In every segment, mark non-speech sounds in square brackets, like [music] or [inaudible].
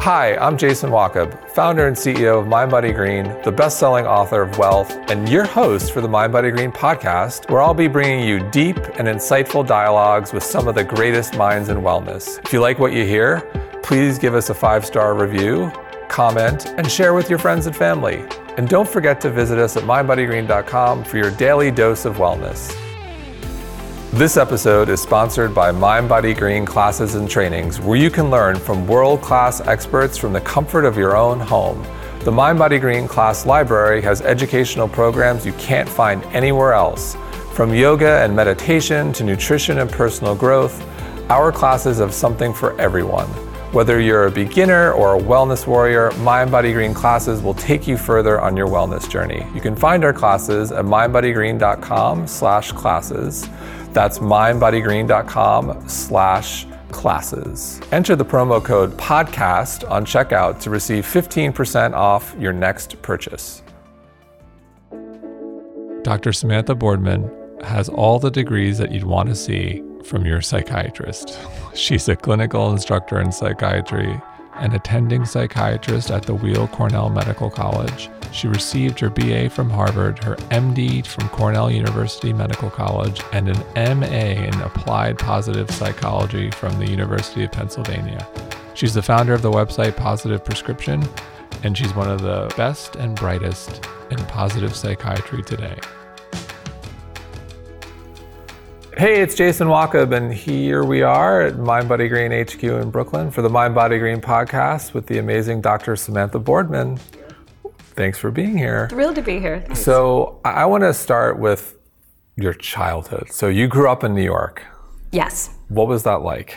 Hi, I'm Jason Wachob, founder and CEO of Mind Body Green, the best selling author of Wellth, and your host for the Mind Body Green podcast, where I'll be bringing you deep and insightful dialogues with some of the greatest minds in wellness. If you like what you hear, please give us a five star review, comment, and share with your friends and family. And don't forget to visit us at mindbodygreen.com for your daily dose of wellness. This episode is sponsored by Mind Body Green classes and trainings, where you can learn from world class experts from the comfort of your own home. The Mind Body Green class library has educational programs you can't find anywhere else. From yoga and meditation to nutrition and personal growth, our classes have something for everyone. Whether you're a beginner or a wellness warrior, Mind Body Green classes will take you further on your wellness journey. You can find our classes at mindbodygreen.com/classes. That's mindbodygreen.com slash classes. Enter the promo code podcast on checkout to receive 15% off your next purchase. Dr. Samantha Boardman has all the degrees that you'd want to see from your psychiatrist. [laughs] She's a clinical instructor in psychiatry, an attending psychiatrist at the Weill Cornell Medical College. She received her BA from Harvard, her MD from Cornell University Medical College, and an MA in Applied Positive Psychology from the University of Pennsylvania. She's the founder of the website Positive Prescription, and she's one of the best and brightest in positive psychiatry today. Hey, it's Jason Wachob, and here we are at Mind Body Green HQ in Brooklyn for the Mind Body Green podcast with the amazing Dr. Samantha Boardman. Thanks for being here. Thrilled to be here. Thanks. So, I want to start with your childhood. So, you grew up in New York. Yes. What was that like?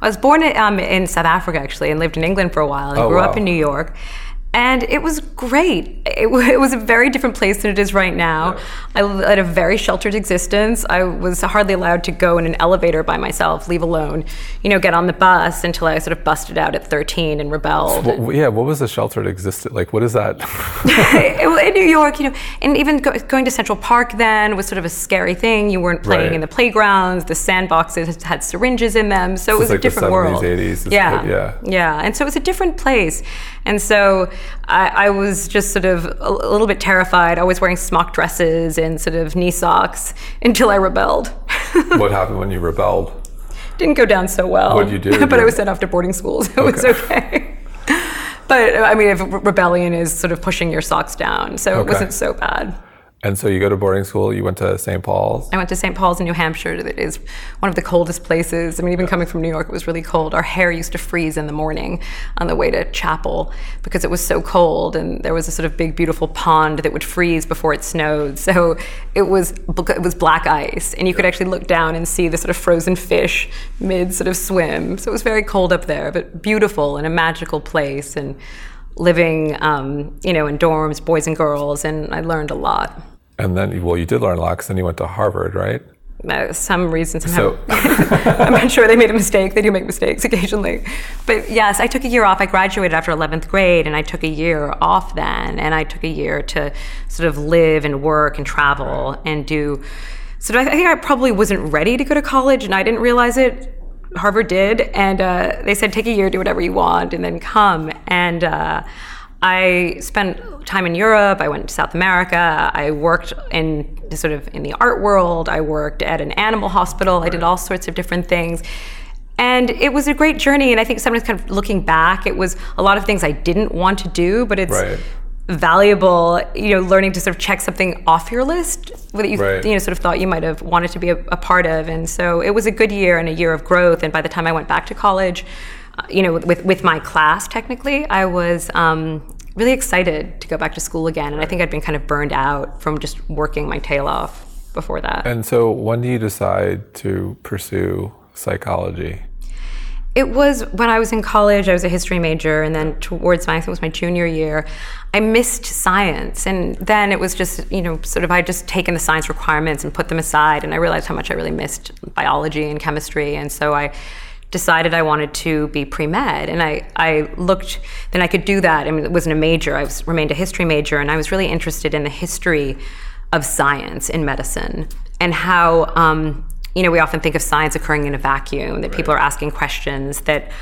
I was born um, in South Africa, actually, and lived in England for a while. I Oh, grew wow. up in New York. And it was great. It, it was a very different place than it is right now. I led a very sheltered existence. I was hardly allowed to go in an elevator by myself, leave alone, you know, get on the bus until I sort of busted out at 13 and rebelled. Yeah, what was the sheltered existed? Like, what is that? [laughs] [laughs] in New York, you know, and even go, going to Central Park then was sort of a scary thing. You weren't playing Right. in the playgrounds. The sandboxes had syringes in them, so it was like a different 70s, world. 80s, yeah, good, yeah. yeah, and so it was a different place. And so I, I was just sort of a, a little bit terrified, always wearing smock dresses and sort of knee socks until I rebelled. [laughs] what happened when you rebelled? Didn't go down so well. What'd you do? [laughs] but I was sent off to boarding school [laughs] schools. It was okay. But I mean, if rebellion is sort of pushing your socks down, so it wasn't so bad. And so you go to boarding school, you went to St. Paul's. I went to St. Paul's in New Hampshire. That is one of the coldest places. I mean, even coming from New York, it was really cold. Our hair used to freeze in the morning on the way to chapel because it was so cold, and there was a sort of big, beautiful pond that would freeze before it snowed. So it was it was black ice, and you could actually look down and see the sort of frozen fish mid sort of swim. So it was very cold up there, but beautiful and a magical place. And living, um, you know, in dorms, boys and girls, and I learned a lot. And then, well, you did learn a lot because then you went to Harvard, right? uh, some reason So- [laughs] I'm not sure they made a mistake. They do make mistakes occasionally. But yes, I took a year off. I graduated after 11th grade and I took a year off then. And I took a year to sort of live and work and travel and do. So I think I probably wasn't ready to go to college and I didn't realize it. Harvard did. And uh, they said, take a year, do whatever you want, and then come. And uh, I spent time in Europe. I went to South America. I worked in sort of in the art world. I worked at an animal hospital. I did all sorts of different things. And it was a great journey. And I think sometimes kind of looking back, it was a lot of things I didn't want to do, but it's Right. valuable, you know, learning to sort of check something off your list that you, Right. you know, sort of thought you might have wanted to be a, a part of. And so it was a good year and a year of growth. And by the time I went back to college, uh, you know, with, with my class, technically, I was um, really excited to go back to school again. And I think I'd been kind of burned out from just working my tail off before that. And so, when do you decide to pursue psychology? It was when I was in college, I was a history major, and then towards my, I think it was my junior year, I missed science. And then it was just, you know, sort of, I just taken the science requirements and put them aside, and I realized how much I really missed biology and chemistry. And so I decided I wanted to be pre med. And I, I looked, then I could do that. I mean, it wasn't a major, I was, remained a history major, and I was really interested in the history of science in medicine and how, um, you know, we often think of science occurring in a vacuum, that people are asking questions that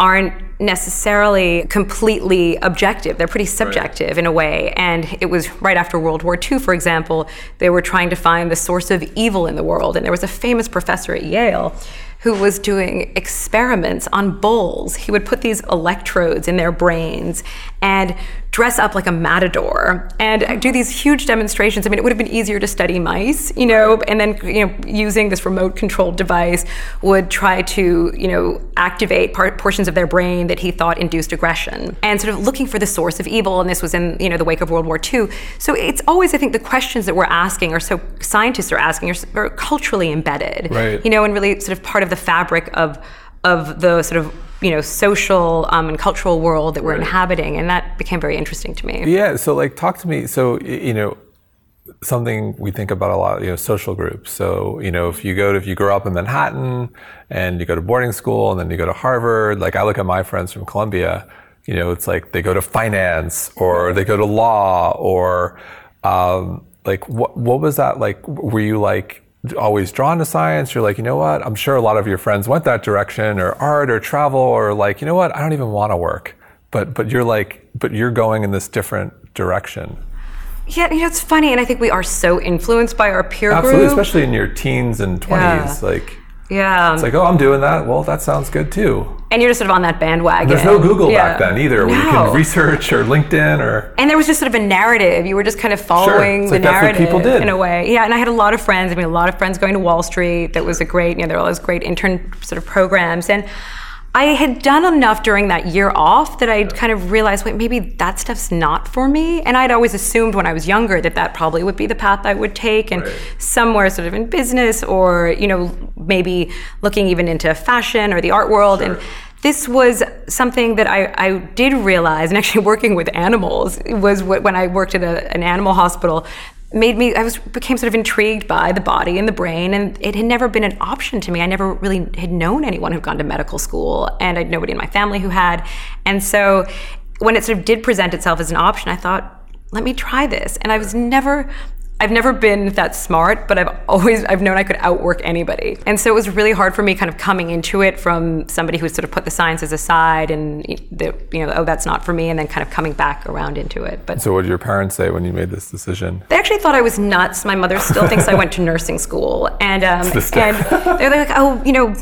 aren't necessarily completely objective. They're pretty subjective right. in a way. And it was right after World War II, for example, they were trying to find the source of evil in the world. And there was a famous professor at Yale who was doing experiments on bulls. He would put these electrodes in their brains and dress up like a matador and do these huge demonstrations. I mean, it would have been easier to study mice, you know, and then, you know, using this remote controlled device would try to, you know, activate part, portions of their brain that he thought induced aggression and sort of looking for the source of evil. And this was in, you know, the wake of World War II. So it's always, I think, the questions that we're asking or so scientists are asking are, are culturally embedded, right. you know, and really sort of part of the fabric of, of the sort of you know social um, and cultural world that we're right. inhabiting and that became very interesting to me. Yeah so like talk to me so you know something we think about a lot you know social groups. So you know if you go to if you grow up in manhattan and you go to boarding school and then you go to harvard like i look at my friends from columbia you know it's like they go to finance or they go to law or um, like what, what was that like? Were you like always drawn to science, you're like, you know what? I'm sure a lot of your friends went that direction, or art, or travel, or like, you know what? I don't even want to work, but but you're like, but you're going in this different direction. Yeah, you know, it's funny, and I think we are so influenced by our peer Absolutely, group, especially in your teens and twenties, yeah. like. Yeah. It's like, oh, I'm doing that. Well, that sounds good too. And you're just sort of on that bandwagon. There's no Google yeah. back then either, no. where you can research or LinkedIn or. And there was just sort of a narrative. You were just kind of following sure. the like narrative in a way. Yeah, and I had a lot of friends. I mean, a lot of friends going to Wall Street. That was a great. You know, there were all those great intern sort of programs and. I had done enough during that year off that I'd kind of realized, wait, maybe that stuff's not for me. And I'd always assumed when I was younger that that probably would be the path I would take, and right. somewhere sort of in business or you know maybe looking even into fashion or the art world. Sure. And this was something that I, I, did realize, and actually working with animals was when I worked at a, an animal hospital made me I was became sort of intrigued by the body and the brain and it had never been an option to me. I never really had known anyone who'd gone to medical school and i'd nobody in my family who had. And so when it sort of did present itself as an option, I thought, let me try this. And I was never I've never been that smart, but I've always I've known I could outwork anybody. And so it was really hard for me kind of coming into it from somebody who sort of put the sciences aside and the, you know, oh that's not for me and then kind of coming back around into it. But So what did your parents say when you made this decision? They actually thought I was nuts. My mother still thinks I went to nursing school and um, and they're like, "Oh, you know,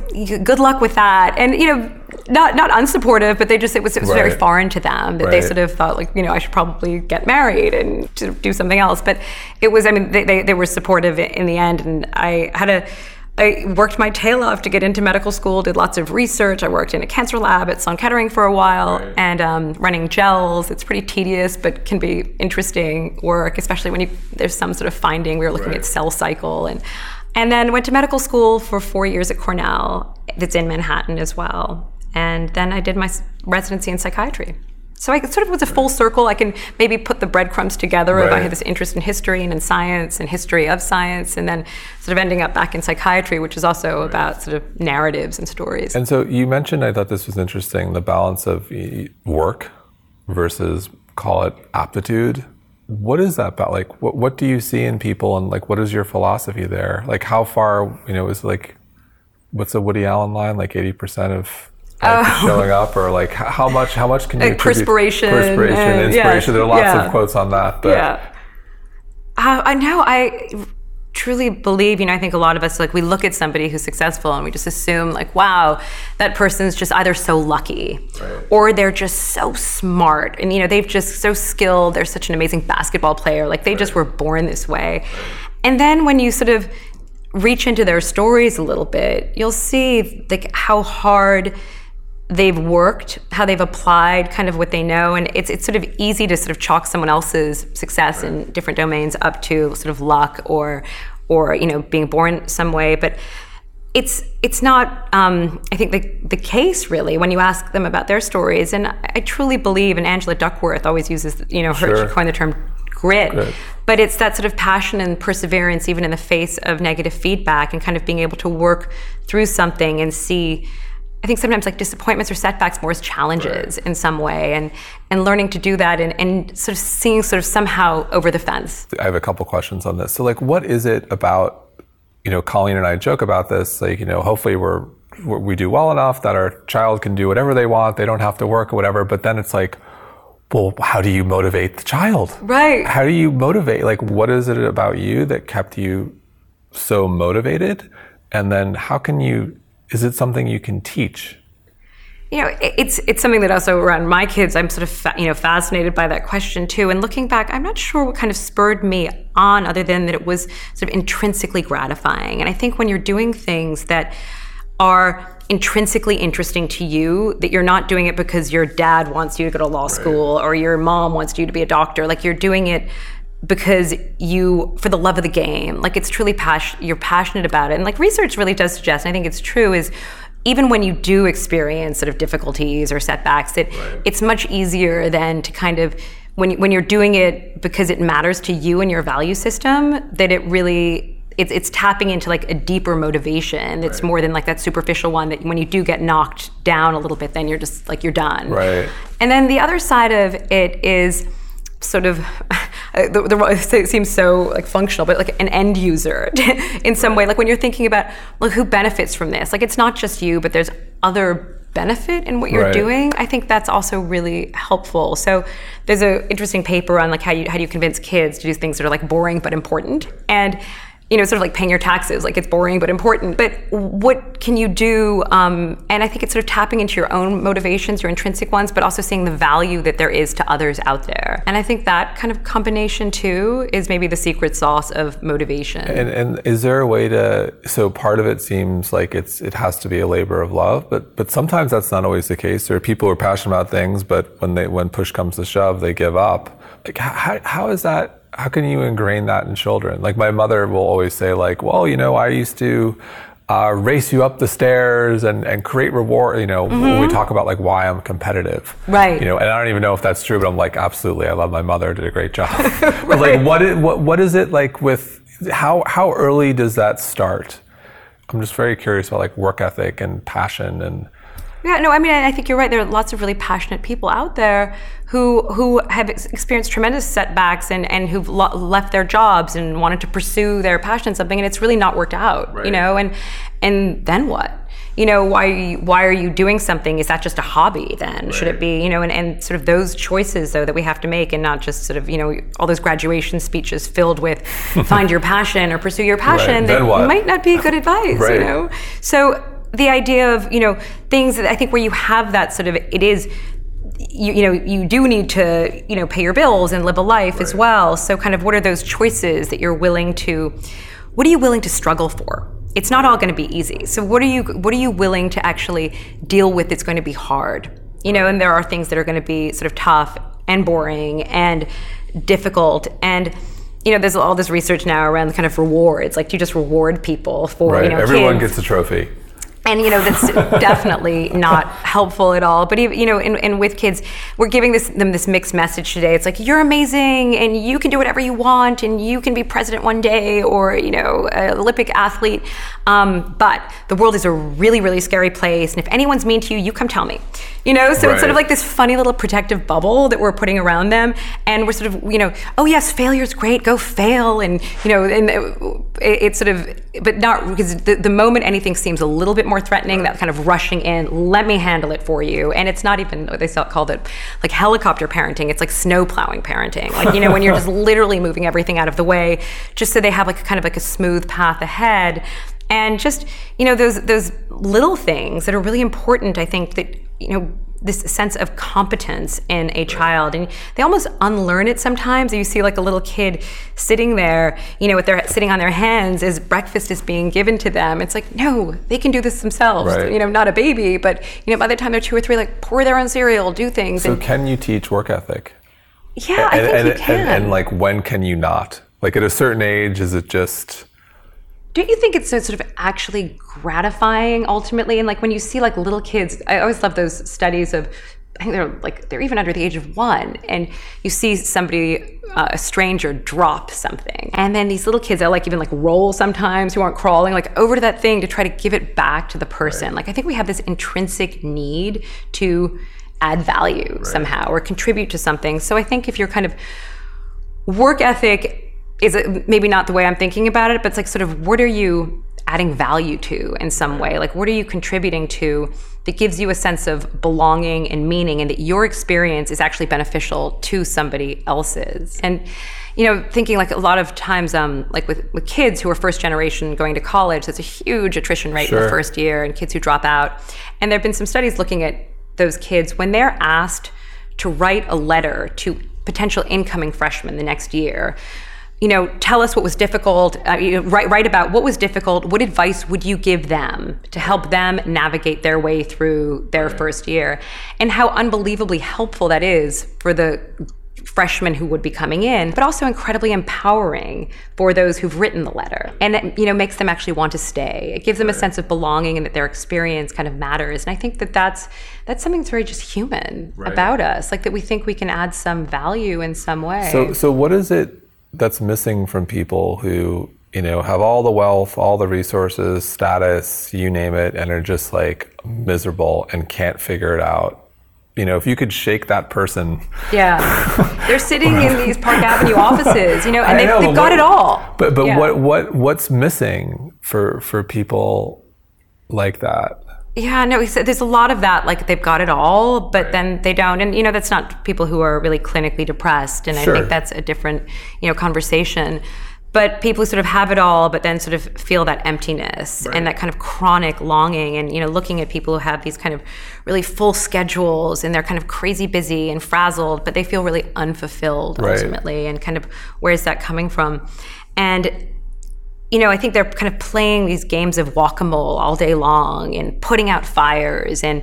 good luck with that." And you know, not not unsupportive, but they just it was it was right. very foreign to them that right. they sort of thought like you know I should probably get married and do something else. But it was I mean they, they, they were supportive in the end, and I had a. I worked my tail off to get into medical school, did lots of research. I worked in a cancer lab at Sloan Kettering for a while right. and um, running gels. It's pretty tedious, but can be interesting work, especially when you, there's some sort of finding. We were looking at cell cycle and and then went to medical school for four years at Cornell, that's in Manhattan as well. And then I did my residency in psychiatry. So I sort of was a full circle. I can maybe put the breadcrumbs together right. I had this interest in history and in science and history of science, and then sort of ending up back in psychiatry, which is also right. about sort of narratives and stories. And so you mentioned, I thought this was interesting, the balance of work versus call it aptitude. What is that about? Like, what what do you see in people, and like, what is your philosophy there? Like, how far you know is like, what's a Woody Allen line? Like eighty percent of like oh. showing up or like how much how much can you like perspiration perspiration and, inspiration yeah, there are lots yeah. of quotes on that but yeah uh, i know i truly believe you know i think a lot of us like we look at somebody who's successful and we just assume like wow that person's just either so lucky right. or they're just so smart and you know they've just so skilled they're such an amazing basketball player like they right. just were born this way right. and then when you sort of reach into their stories a little bit you'll see like how hard they've worked, how they've applied kind of what they know. And it's, it's sort of easy to sort of chalk someone else's success in different domains up to sort of luck or, or you know, being born some way. But it's it's not um, I think the the case really when you ask them about their stories and I truly believe and Angela Duckworth always uses you know her sure. she coined the term grit, grit but it's that sort of passion and perseverance even in the face of negative feedback and kind of being able to work through something and see I think sometimes like disappointments or setbacks more as challenges right. in some way, and and learning to do that and, and sort of seeing sort of somehow over the fence. I have a couple questions on this. So like, what is it about? You know, Colleen and I joke about this. Like, you know, hopefully we're we do well enough that our child can do whatever they want. They don't have to work or whatever. But then it's like, well, how do you motivate the child? Right. How do you motivate? Like, what is it about you that kept you so motivated? And then how can you, is it something you can teach? you know it's it's something that also around my kids i'm sort of fa- you know fascinated by that question too and looking back i'm not sure what kind of spurred me on other than that it was sort of intrinsically gratifying and i think when you're doing things that are intrinsically interesting to you that you're not doing it because your dad wants you to go to law right. school or your mom wants you to be a doctor like you're doing it because you for the love of the game like it's truly passion you're passionate about it and like research really does suggest and i think it's true is even when you do experience sort of difficulties or setbacks, it right. it's much easier than to kind of when when you're doing it because it matters to you and your value system that it really it's it's tapping into like a deeper motivation. It's right. more than like that superficial one that when you do get knocked down a little bit, then you're just like you're done. Right. And then the other side of it is sort of [laughs] Uh, the, the, it seems so like functional but like an end user [laughs] in some way. Like when you're thinking about like who benefits from this like it's not just you but there's other benefit in what you're right. doing. I think that's also really helpful. So there's an interesting paper on like how you how do you convince kids to do things that are like boring but important? And you know, sort of like paying your taxes, like it's boring but important. But what can you do? Um, and I think it's sort of tapping into your own motivations, your intrinsic ones, but also seeing the value that there is to others out there. And I think that kind of combination too is maybe the secret sauce of motivation. And, and is there a way to? So part of it seems like it's it has to be a labor of love, but but sometimes that's not always the case. There are people who are passionate about things, but when they when push comes to shove, they give up. Like how, how is that? How can you ingrain that in children? Like my mother will always say, like, well, you know, I used to uh, race you up the stairs and, and create reward. You know, mm-hmm. when we talk about like why I'm competitive, right? You know, and I don't even know if that's true, but I'm like, absolutely, I love my mother, did a great job. right. [laughs] But like, what is, what what is it like with how how early does that start? I'm just very curious about like work ethic and passion and yeah, no, I mean, I think you're right. There are lots of really passionate people out there who who have experienced tremendous setbacks and and who've lo- left their jobs and wanted to pursue their passion something, and it's really not worked out. Right. You know, and and then what? You know, why why are you doing something? Is that just a hobby? Then right. should it be? You know, and, and sort of those choices though that we have to make, and not just sort of you know all those graduation speeches filled with [laughs] find your passion or pursue your passion right. that might not be good [laughs] advice. You know, so the idea of you know things that I think where you have that sort of it is you, you know you do need to you know pay your bills and live a life right. as well so kind of what are those choices that you're willing to what are you willing to struggle for it's not all going to be easy so what are you what are you willing to actually deal with that's going to be hard you know and there are things that are going to be sort of tough and boring and difficult and you know, there's all this research now around kind of rewards. Like, do you just reward people for, right. you know, everyone kids? gets a trophy and you know that's [laughs] definitely not helpful at all. But you know and, and with kids we're giving this, them this mixed message today. It's like you're amazing and you can do whatever you want and you can be president one day or you know an olympic athlete. Um, but the world is a really really scary place and if anyone's mean to you you come tell me. You know so right. it's sort of like this funny little protective bubble that we're putting around them and we're sort of you know oh yes failure's great go fail and you know and it, it's sort of but not because the, the moment anything seems a little bit more threatening that kind of rushing in let me handle it for you. And it's not even they called it like helicopter parenting. It's like snow plowing parenting. Like you know when you're just [laughs] literally moving everything out of the way just so they have like a kind of like a smooth path ahead. And just you know those those little things that are really important i think that you know this sense of competence in a child. And they almost unlearn it sometimes. You see like a little kid sitting there you know with their sitting on their hands as breakfast is being given to them. It's like no they can do this themselves. Right. you know not a baby but you know by the time they're two or three like pour their own cereal do things so and, can you teach work ethic? Yeah and, i think and, you can and, and like when can you not? Like at a certain age is it just don't you think it's so sort of actually gratifying ultimately and like when you see like little kids i always love those studies of I think they're like they're even under the age of one, and you see somebody, uh, a stranger, drop something, and then these little kids, they like even like roll sometimes, who aren't crawling, like over to that thing to try to give it back to the person. Right. Like I think we have this intrinsic need to add value right. somehow or contribute to something. So I think if you're kind of work ethic is it maybe not the way I'm thinking about it, but it's like sort of what are you adding value to in some way? Like, what are you contributing to that gives you a sense of belonging and meaning, and that your experience is actually beneficial to somebody else's? And you know, thinking like a lot of times, um, like with, with kids who are first generation going to college, there's a huge attrition rate Sure. in the first year and kids who drop out. And there have been some studies looking at those kids when they're asked to write a letter to potential incoming freshmen the next year. You know, tell us what was difficult. Uh, you know, write, write about what was difficult. What advice would you give them to help them navigate their way through their first year? And how unbelievably helpful that is for the freshmen who would be coming in, but also incredibly empowering for those who've written the letter. And it, you know, makes them actually want to stay. It gives them a sense of belonging and that their experience kind of matters. And I think that that's that's something that's very just human about us, like that we think we can add some value in some way. So, so what is it that's missing from people who you know have all the wealth, all the resources, status, you name it, and are just like miserable and can't figure it out? You know, if you could shake that person, yeah, [laughs] they're sitting in these Park Avenue offices, you know, and they've, know, they've got what- it all. But but Yeah. what what what's missing for for people like that? Yeah, no, there's a lot of that. Like they've got it all, but then they don't. And you know, that's not people who are really clinically depressed. And Sure. I think that's a different, you know, conversation. But people who sort of have it all, but then sort of feel that emptiness and that kind of chronic longing. And you know, looking at people who have these kind of really full schedules and they're kind of crazy busy and frazzled, but they feel really unfulfilled Right. ultimately. And kind of where's that coming from? And you know, I think they're kind of playing these games of whack-a-mole all day long and putting out fires, and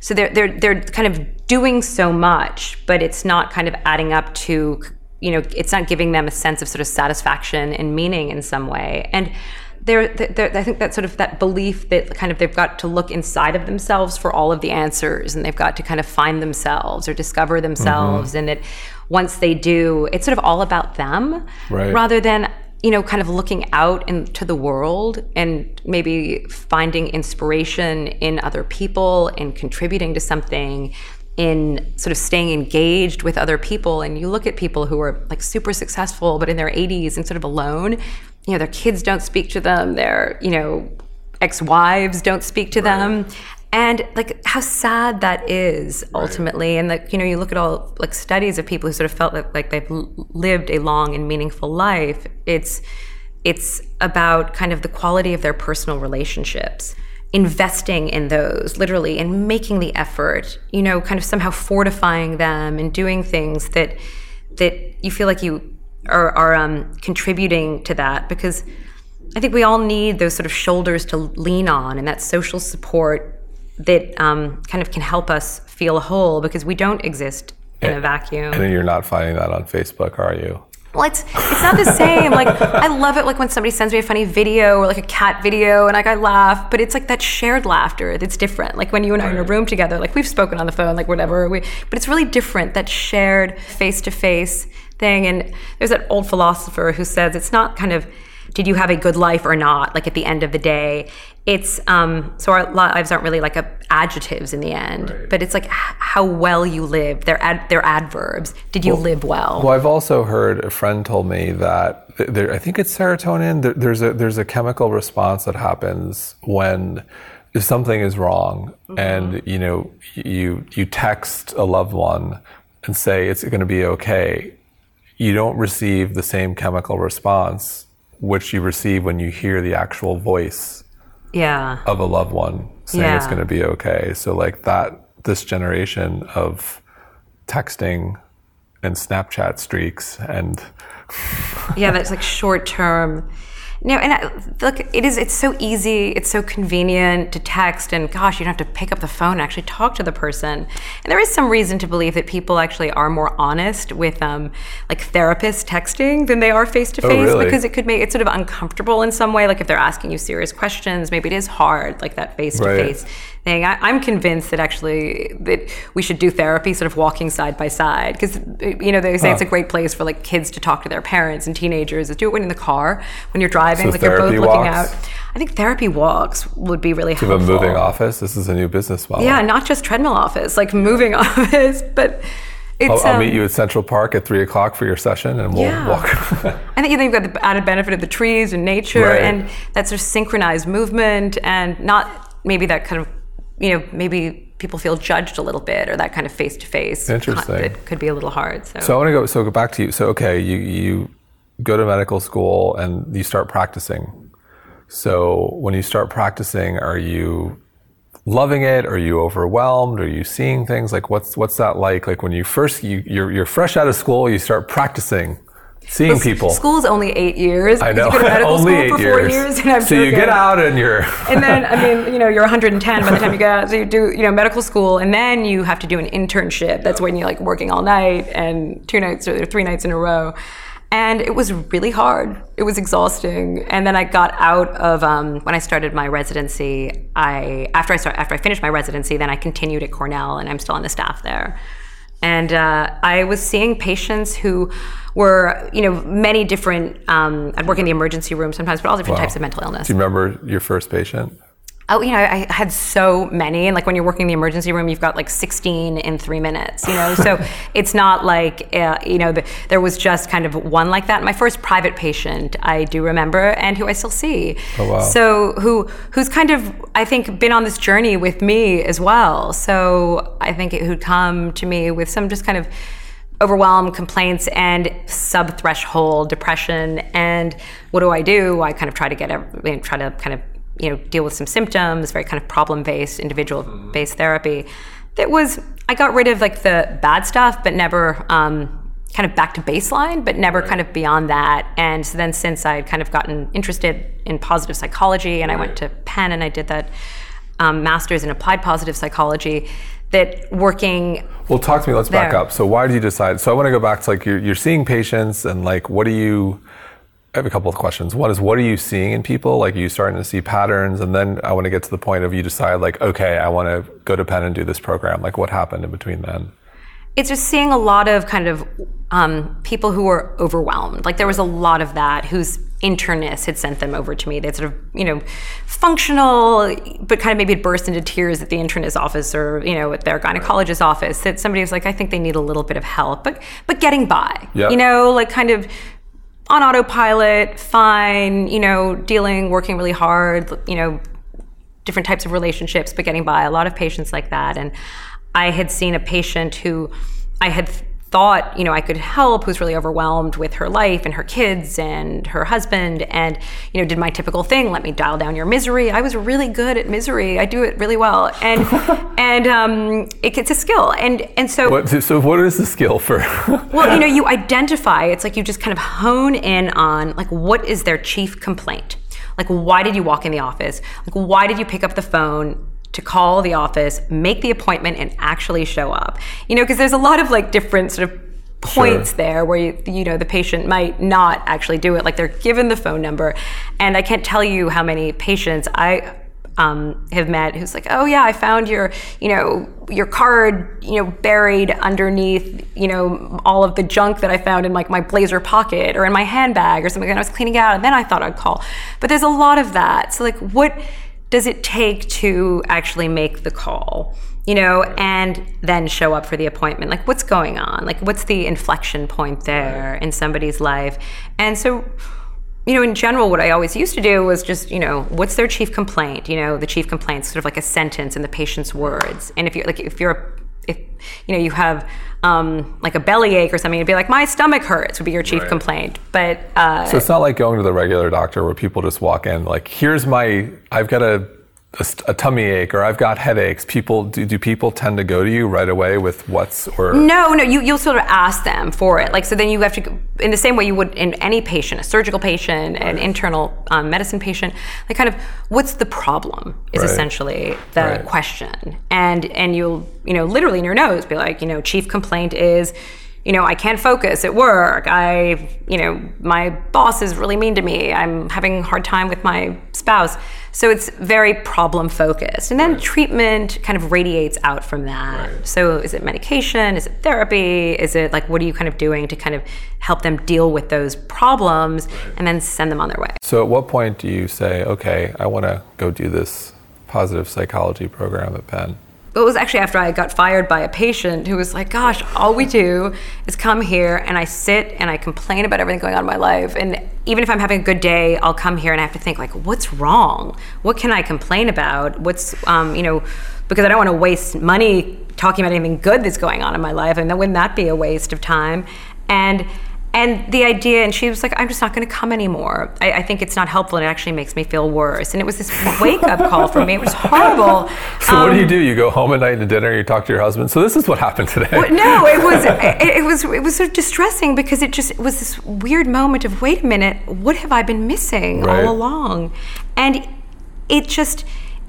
so they're they're they're kind of doing so much, but it's not kind of adding up to, you know, it's not giving them a sense of sort of satisfaction and meaning in some way, and. They're, they're, I think that sort of that belief that kind of they've got to look inside of themselves for all of the answers, and they've got to kind of find themselves or discover themselves, mm-hmm. and that once they do, it's sort of all about them, Right. rather than you know, kind of looking out into the world and maybe finding inspiration in other people and contributing to something in sort of staying engaged with other people. And you look at people who are like super successful but in their 80s and sort of alone you know their kids don't speak to them their you know ex-wives don't speak to them and like how sad that is ultimately. And like you know you look at all like studies of people who sort of felt like, like they've lived a long and meaningful life. It's it's about kind of the quality of their personal relationships investing in those literally and making the effort you know kind of somehow fortifying them and doing things that that you feel like you are, are um, contributing to that. Because I think we all need those sort of shoulders to lean on and that social support that um, kind of can help us feel whole because we don't exist in a vacuum. And you're not finding that on Facebook, are you? Well, it's it's not the same. Like I love it like when somebody sends me a funny video or like a cat video and like I laugh, but it's like that shared laughter that's different. Like when you and I are in a room together, like we've spoken on the phone, like whatever. We, but it's really different that shared face to face thing. And there's that old philosopher who says it's not kind of did you have a good life or not? Like at the end of the day, it's um, so our lives aren't really like a, adjectives in the end, but it's like h- how well you live. They're ad, they're adverbs. Did you live well? Well, I've also heard a friend told me that there, I think it's serotonin. There, there's a there's a chemical response that happens when if something is wrong, and you know you you text a loved one and say it's going to be okay. You don't receive the same chemical response which you receive when you hear the actual voice yeah. of a loved one saying it's going to be okay. So like that, this generation of texting and Snapchat streaks and yeah, that's like short term. No, and I, look, it is. It's so easy. It's so convenient to text, and gosh, you don't have to pick up the phone and actually talk to the person. And there is some reason to believe that people actually are more honest with, um, like therapists texting than they are face to face, because it could make it sort of uncomfortable in some way. Like if they're asking you serious questions, maybe it is hard, like that face to face thing. I, I'm convinced that actually that we should do therapy, sort of walking side by side, because you know they say it's a great place for like kids to talk to their parents and teenagers. Do it when in the car when you're driving, So like you're both therapy looking out. I think therapy walks would be really helpful. to a moving office. This is a new business model. Yeah, not just treadmill office, like moving [laughs] office, but I'll, It's, I'll um, meet you at Central Park at three o'clock for your session, and we'll Yeah. walk. [laughs] I think you've got the added benefit of the trees and nature Right. and that sort of synchronized movement and not maybe that kind of, you know, maybe people feel judged a little bit or that kind of face to face. Interesting. It could be a little hard. So, so I want to go. So go back to you. So okay, you you go to medical school and you start practicing. So when you start practicing, are you loving it? Are you overwhelmed? Are you seeing things like what's what's that like? Like when you first you you're you're fresh out of school, you start practicing, seeing people. School's only eight years. I know. You go to medical [laughs] Only school eight for years. four years. And I'm so you get out and you're. [laughs] and then I mean, you know, you're 110 by the time you get out. So you do, you know, medical school, and then you have to do an internship. That's when you're like working all night and two nights or three nights in a row. And it was really hard. It was exhausting. And then I got out of um, when I started my residency. I after I start after I finished my residency, then I continued at Cornell, and I'm still on the staff there. And uh, I was seeing patients who were, you know, many different. Um, I'd work in the emergency room sometimes, but all different types of mental illness. Do you remember your first patient? Oh, you know, I had so many, and like when you're working in the emergency room, you've got like 16 in three minutes. You know, so [laughs] it's not like uh, you know the, there was just kind of one like that. My first private patient, I do remember, and who I still see. Oh, wow. So who who's kind of I think been on this journey with me as well. So I think it, who'd come to me with some just kind of overwhelm, complaints, and sub-threshold depression. And what do I do? I kind of try to get a, try to kind of you know deal with some symptoms, very kind of problem-based, individual-based therapy. That was I got rid of like the bad stuff, but never. Um, kind of back to baseline, but never kind of beyond that. And so then since I had kind of gotten interested in positive psychology and I went to Penn and I did that um, master's in applied positive psychology, that working Well, talk to me. Let's back up. So, why did you decide? So, I want to go back to like you're, you're seeing patients, and like, what do you? I have a couple of questions. One is, what are you seeing in people? Like, are you starting to see patterns? And then I want to get to the point of you decide, like, okay, I want to go to Penn and do this program. Like, what happened in between then? it's just seeing a lot of kind of um, people who were overwhelmed. Like there was a lot of that whose internist had sent them over to me. That sort of, you know, functional, but kind of maybe had burst into tears at the internist office or, you know, at their gynecologist's office. That somebody was like, I think they need a little bit of help, but but getting by. Yep. You know, like kind of on autopilot, fine, you know, dealing, working really hard, you know, different types of relationships, but getting by. A lot of patients like that. And I had seen a patient who I had thought, you know, I could help who's really overwhelmed with her life and her kids and her husband and, you know, did my typical thing, let me dial down your misery. I was really good at misery. I do it really well. And [laughs] and um it, it's a skill. And and so What, so, what is the skill for? [laughs] well, you know, you identify, it's like you just kind of hone in on like what is their chief complaint? Like why did you walk in the office? Like why did you pick up the phone to call the office, make the appointment and actually show up? You know, because there's a lot of like different sort of points Sure. there where you, you know the patient might not actually do it like they're given the phone number and i can't tell you how many patients i um, have met who's like oh yeah i found your you know your card you know buried underneath you know all of the junk that i found in like my blazer pocket or in my handbag or something and i was cleaning out and then i thought i'd call but there's a lot of that so like what does it take to actually make the call you know and then show up for the appointment? Like what's going on? Like what's the inflection point there in somebody's life? And so you know in general what i always used to do was just you know what's their chief complaint? You know the chief complaint's sort of like a sentence in the patient's words. And if you're like if you're if you know you have um, like a belly ache or something it'd be like my stomach hurts would be your chief Right. complaint but uh, so it's not like going to the regular doctor where people just walk in like, here's my, I've got a, a, st- a tummy ache or I've got headaches. People do, do people tend to go to you right away with what's or No, no, you, you'll sort of ask them for it. Like, so then you have to, in the same way you would in any patient, a surgical patient, an internal um, medicine patient, like kind of, what's the problem is Right. essentially the Right. question. And, and you'll, you know, literally in your nose be like, you know, chief complaint is, you know, I can't focus at work. I, you know, my boss is really mean to me. I'm having a hard time with my spouse. So it's very problem focused. And then treatment kind of radiates out from that. Right. So is it medication? Is it therapy? Is it like what are you kind of doing to kind of help them deal with those problems and then send them on their way? So at what point do you say, okay, I want to go do this positive psychology program at Penn? It was actually after I got fired by a patient who was like, "Gosh, all we do is come here and I sit and I complain about everything going on in my life, and even if I'm having a good day, I'll come here and I have to think like, what's wrong? What can I complain about? What's um, you know." Because I don't want to waste money talking about anything good that's going on in my life, and then wouldn't that be a waste of time? And and the idea, and she was like, I'm just not going to come anymore. I, I, think it's not helpful, and it actually makes me feel worse. And it was this wake up [laughs] call for me. It was horrible. So um, what do you um, do? You go home at night to dinner, you talk to your husband. So this is what happened today. Well, no, it was it, it, was it was sort of distressing because it just it was this weird moment of wait a minute, what have I been missing right. all along? And it just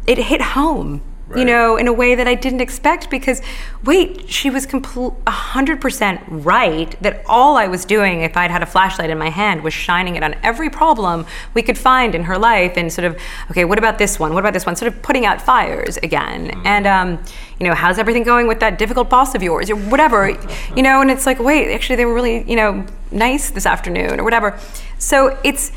it hit home Right. you know, in a way that I didn't expect because, wait, she was complete, 100% right that all I was doing, if I'd had a flashlight in my hand, was shining it on every problem we could find in her life and sort of, okay, what about this one? What about this one? Sort of putting out fires again. Mm-hmm. And, um, you know, how's everything going with that difficult boss of yours or whatever, you know, and it's like, wait, actually, they were really, you know, nice this afternoon or whatever. So it's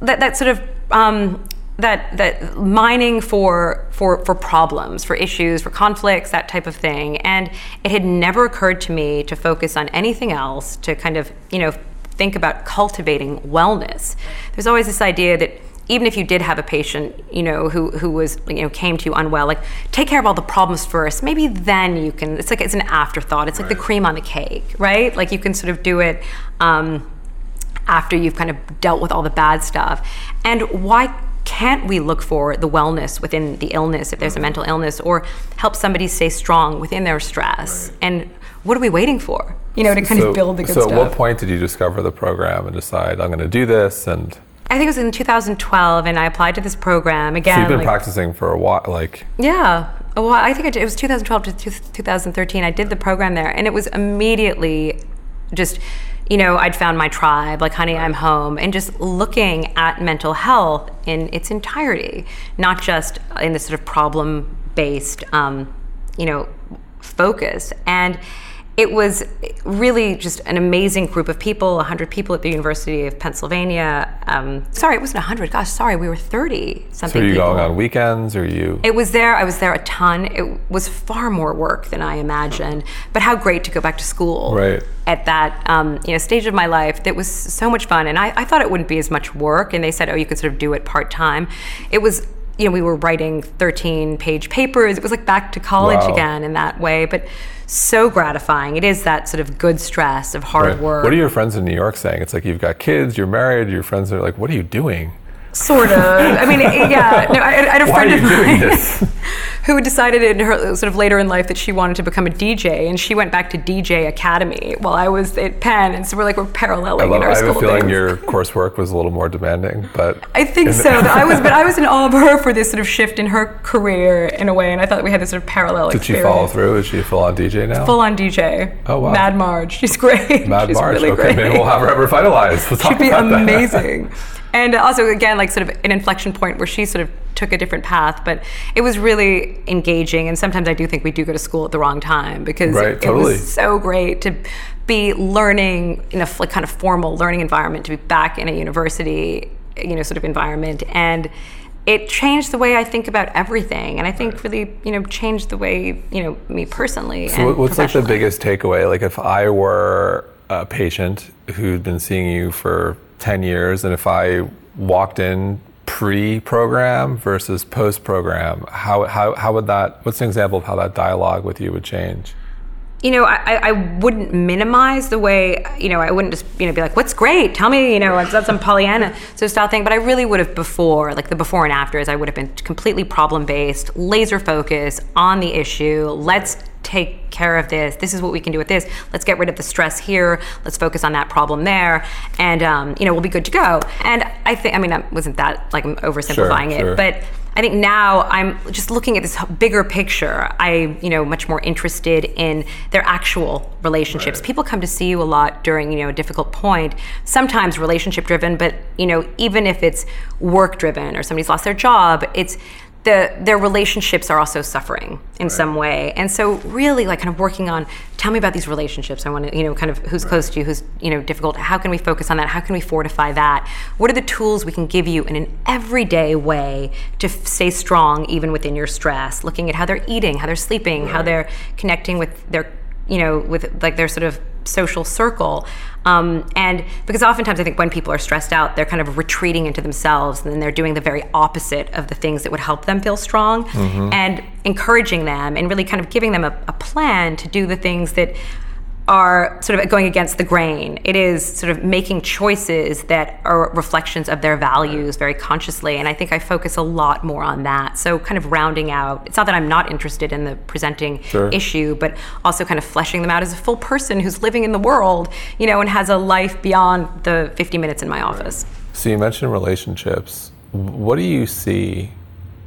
that, that sort of, um, that that mining for for for problems, for issues, for conflicts, that type of thing. And it had never occurred to me to focus on anything else, to kind of, you know, think about cultivating wellness. There's always this idea that even if you did have a patient, you know, who who was, you know, came to you unwell, like take care of all the problems first. Maybe then you can. It's like it's an afterthought. It's like right. the cream on the cake, right? Like you can sort of do it um, after you've kind of dealt with all the bad stuff. And why can't we look for the wellness within the illness if there's a mm-hmm. mental illness or help somebody stay strong within their stress right. and what are we waiting for you know to kind so, of build the good stuff. so stuff at what point did you discover the program and decide i'm going to do this and I think it was in 2012, and I applied to this program again. So you've been like, practicing for a while, like yeah. Well, I think it was 2012 to 2013. I did the program there, and it was immediately just you know, I'd found my tribe, like, honey, I'm home, and just looking at mental health in its entirety, not just in this sort of problem based, um, you know, focus. And it was really just an amazing group of people 100 people at the university of pennsylvania um, sorry it wasn't 100 gosh sorry we were 30 something so are you people. going on weekends or you? It was there i was there a ton. It was far more work than i imagined. But how great to go back to school right. at that um, you know stage of my life that was so much fun. And I, I thought it wouldn't be as much work. And they said oh you could sort of do it part-time. It was you know, we were writing 13 page papers. It was like back to college wow. again in that way, but so gratifying. It is that sort of good stress of hard right. work. What are your friends in New York saying? It's like you've got kids, you're married, your friends are like, what are you doing? Sort of. I mean, yeah. No, I, I had a friend of mine [laughs] who decided in her sort of later in life that she wanted to become a DJ, and she went back to DJ Academy while I was at Penn, and so we're like we're paralleling I love, in our school. I have a feeling things. your coursework was a little more demanding, but I think so. I was, but I [laughs] was in awe of her for this sort of shift in her career in a way, and I thought we had this sort of parallel. Did experience. she follow through? Is she a full-on DJ now? Full-on DJ. Oh wow. Mad Marge. She's great. Mad [laughs] She's Marge. Really okay, great. maybe we'll have her revitalized. We'll She'd be amazing. And also again like sort of an inflection point where she sort of took a different path but it was really engaging and sometimes i do think we do go to school at the wrong time because right, it, totally. was so great to be learning in a like kind of formal learning environment to be back in a university you know sort of environment and it changed the way I think about everything, and I think really, you know, changed the way you know me personally. So, what's like the biggest takeaway? Like, if I were a patient who'd been seeing you for 10 years, and if I walked in pre-program versus post-program, how, how, how would that, what's an example of how that dialogue with you would change? you know, I, I wouldn't minimize the way, you know, I wouldn't just, you know, be like, what's great? Tell me, you know, that's some Pollyanna so style thing. But I really would have before, like the before and afters, I would have been completely problem based, laser focused on the issue. Let's take care of this. This is what we can do with this. Let's get rid of the stress here. Let's focus on that problem there, and um, you know we'll be good to go. And I think, I mean, that wasn't that like I'm oversimplifying sure, it, sure. but I think now I'm just looking at this bigger picture. I, you know, much more interested in their actual relationships. Right. People come to see you a lot during, you know, a difficult point. Sometimes relationship driven, but you know, even if it's work driven or somebody's lost their job, it's the their relationships are also suffering in some way. And so really like kind of working on tell me about these relationships. I want to you know kind of who's close to you who's you know difficult. How can we focus on that? How can we fortify that? What are the tools we can give you in an everyday way to f- stay strong even within your stress? Looking at how they're eating how they're sleeping how they're connecting with their you know with like their sort of social circle um, and because oftentimes I think when people are stressed out, they're kind of retreating into themselves and then they're doing the very opposite of the things that would help them feel strong Mm-hmm. and encouraging them and really kind of giving them a, a plan to do the things that are sort of going against the grain. It is sort of making choices that are reflections of their values very consciously. And I think I focus a lot more on that. So, kind of rounding out, it's not that I'm not interested in the presenting Sure. issue, but also kind of fleshing them out as a full person who's living in the world, you know, and has a life beyond the 50 minutes in my office. So you mentioned relationships. What do you see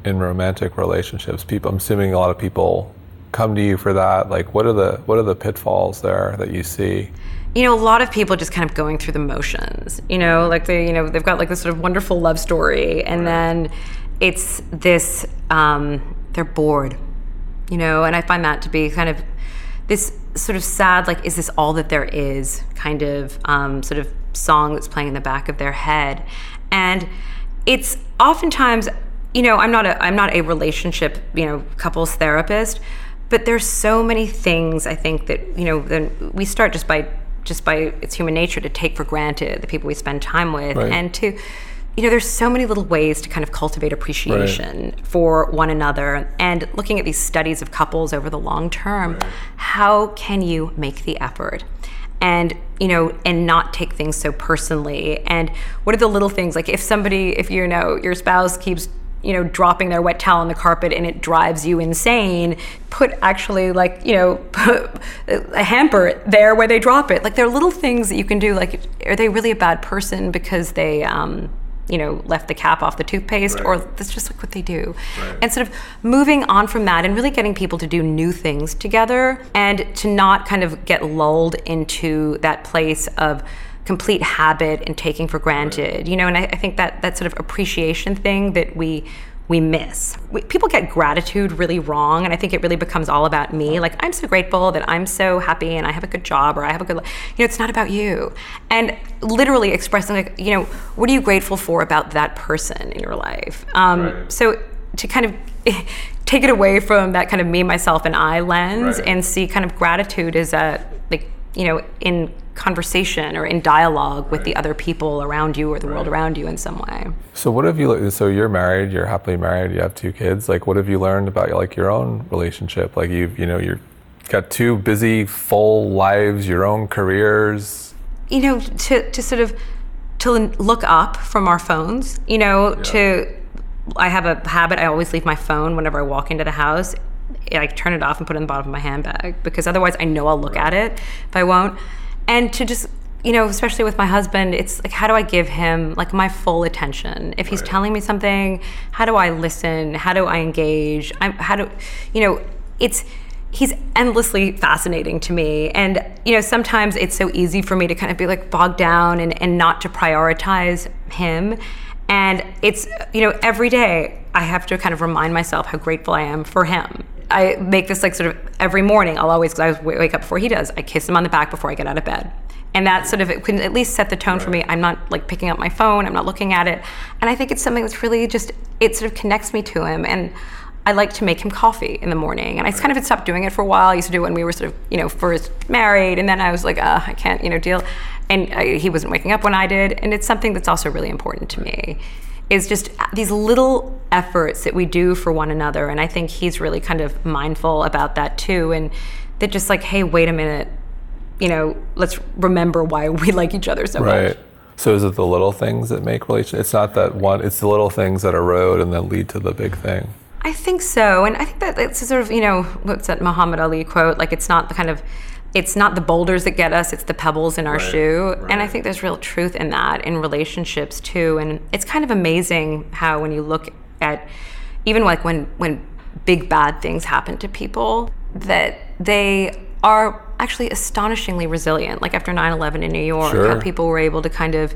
in romantic relationships? People, I'm assuming a lot of people come to you for that. Like, what are the what are the pitfalls there that you see? you know, a lot of people just kind of going through the motions. You know, like they, you know, they've got like this sort of wonderful love story, and then it's this. Um, they're bored. You know, and I find that to be kind of this sort of sad, like, is this all that there is? Kind of um, sort of song that's playing in the back of their head, and it's oftentimes, you know, I'm not a I'm not a relationship, you know, couples therapist, but there's so many things I think that you know then we start just by just by its human nature to take for granted the people we spend time with Right. and to you know there's so many little ways to kind of cultivate appreciation for one another. And looking at these studies of couples over the long term how can you make the effort? And you know and not take things so personally. And what are the little things like if somebody if you know your spouse keeps you know dropping their wet towel on the carpet and it drives you insane put actually like you know [laughs] put a hamper there where they drop it. Like there are little things that you can do like are they really a bad person because they um you know left the cap off the toothpaste or that's just like what they do? And sort of moving on from that and really getting people to do new things together and to not kind of get lulled into that place of complete habit and taking for granted you know and I, I think that that sort of appreciation thing that we we miss. We, people get gratitude really wrong and i think it really becomes all about me. Like i'm so grateful that i'm so happy and i have a good job or i have a good li-" you know it's not about you. And literally expressing like you know what are you grateful for about that person in your life? Um, Right. so to kind of [laughs] take it away from that kind of me myself and i lens Right. and see kind of gratitude as a like you know in conversation or in dialogue with the other people around you or the world around you in some way So what have you? So you're married. You're happily married. You have two kids. Like, what have you learned about like your own relationship? Like, you've you know you're got two busy, full lives, your own careers. you know to to sort of to look up from our phones you know to i have a habit i always leave my phone whenever i walk into the house i turn it off and put it in the bottom of my handbag because otherwise i know i'll look at it if i won't and to just you know especially with my husband it's like how do i give him like my full attention? If he's telling me something how do i listen? How do i engage? I'm how do you know it's he's endlessly fascinating to me. And you know sometimes it's so easy for me to kind of be like bogged down and, and not to prioritize him. And it's you know every day i have to kind of remind myself how grateful i am for him i make this like sort of every morning i'll always because i wake up before he does i kiss him on the back before i get out of bed. And that sort of it can at least set the tone for me. I'm not like picking up my phone i'm not looking at it. And i think it's something that's really just it sort of connects me to him and I like to make him coffee in the morning, and I kind of had stopped doing it for a while. I used to do it when we were sort of, you know, first married, and then I was like, uh, I can't, you know, deal. And I, he wasn't waking up when I did, and it's something that's also really important to me. Is just these little efforts that we do for one another, and I think he's really kind of mindful about that too, and that just like, hey, wait a minute, you know, let's remember why [laughs] we like each other so much. Right. So is it the little things that make relation? It's not that one. It's the little things that erode and then lead to the big thing. I think so, and I think that it's sort of you know what's that Muhammad Ali quote? Like it's not the kind of it's not the boulders that get us; it's the pebbles in our shoe. And I think there's real truth in that in relationships too. And it's kind of amazing how when you look at even like when when big bad things happen to people that they are actually astonishingly resilient. Like after 9/11 in New York, Sure. how people were able to kind of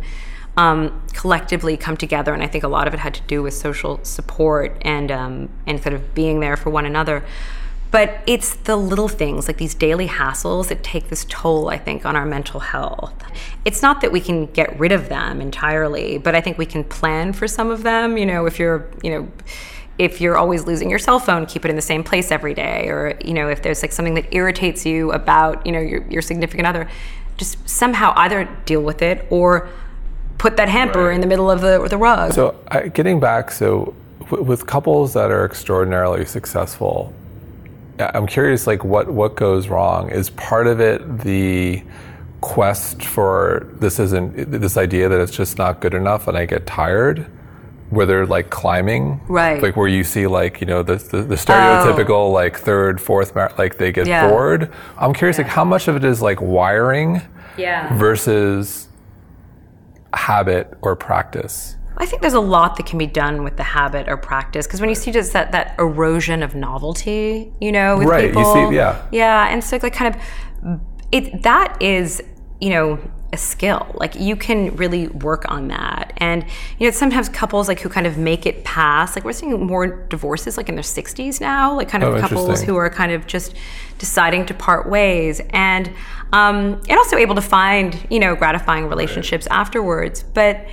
um, collectively come together. And I think a lot of it had to do with social support and um, and sort of being there for one another. But it's the little things, like these daily hassles, that take this toll, I think, on our mental health. It's not that we can get rid of them entirely, but I think we can plan for some of them. You know, if you're, you know, if you're always losing your cell phone, keep it in the same place every day. Or, you know, if there's like something that irritates you about, you know, your, your significant other, just somehow either deal with it or put that hamper Right. in the middle of the, the rug. So, I, getting back, so w- with couples that are extraordinarily successful, I'm curious, like what what goes wrong? Is part of it the quest for this isn't this idea that it's just not good enough, and I get tired? Where they're like climbing, Right. Like where you see like you know the the, the stereotypical oh. like third, fourth, mar- like they get Yeah. bored. I'm curious, like how much of it is like wiring yeah. versus habit or practice? I think there's a lot that can be done with the habit or practice because when you see just that that erosion of novelty, you know, with Right, you people, see- yeah. yeah, and so like kind of it that is you know a skill. Like you can really work on that. And you know sometimes couples like who kind of make it past like we're seeing more divorces like in their 60s now like kind of Oh, couples who are kind of just deciding to part ways. And um, and also able to find you know gratifying relationships afterwards. But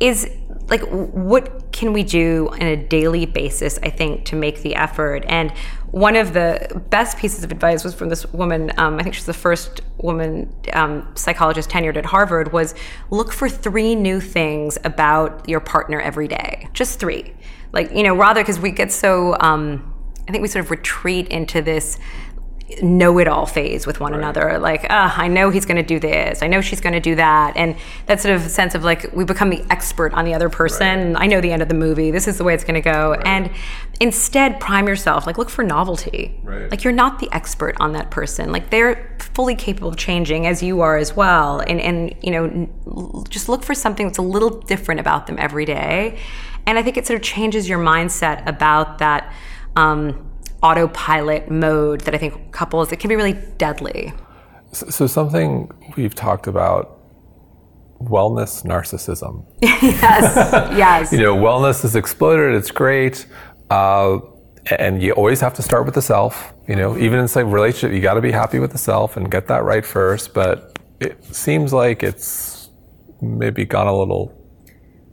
is like what can we do on a daily basis i think to make the effort? And one of the best pieces of advice was from this woman um, i think she's the first woman um, psychologist tenured at harvard was look for three new things about your partner every day. Just three. Like you know rather because we get so um, i think we sort of retreat into this know-it-all phase with one another. Like ah i know he's going to do this. I know she's going to do that. And that sort of sense of like we become the expert on the other person. I know the end of the movie. This is the way it's going to go and instead prime yourself. Like look for novelty. Right. like you're not the expert on that person. Like they're fully capable of changing as you are as well. And and you know just look for something that's a little different about them every day. And i think it sort of changes your mindset about that um, autopilot mode that I think couples it can be really deadly. So something we've talked about wellness narcissism. [laughs] yes, yes. [laughs] You know, wellness has exploded. It's great, uh, and you always have to start with the self. You know, even in say relationship, you got to be happy with the self and get that right first. But it seems like it's maybe gone a little.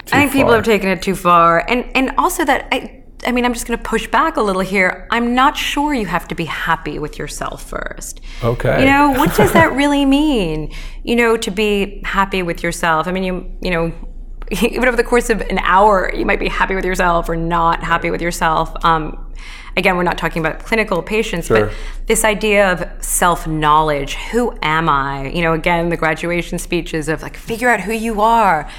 Too I think people have taken it too far, and and also that I. I mean, I'm just going to push back a little here. I'm not sure you have to be happy with yourself first. Okay. You know, what does that really mean? You know, to be happy with yourself. I mean, you you know, even [laughs] over the course of an hour, you might be happy with yourself or not happy with yourself. Um, again, we're not talking about clinical patients, Sure. but this idea of self knowledge. Who am I? You know, again, the graduation speeches of like, figure out who you are.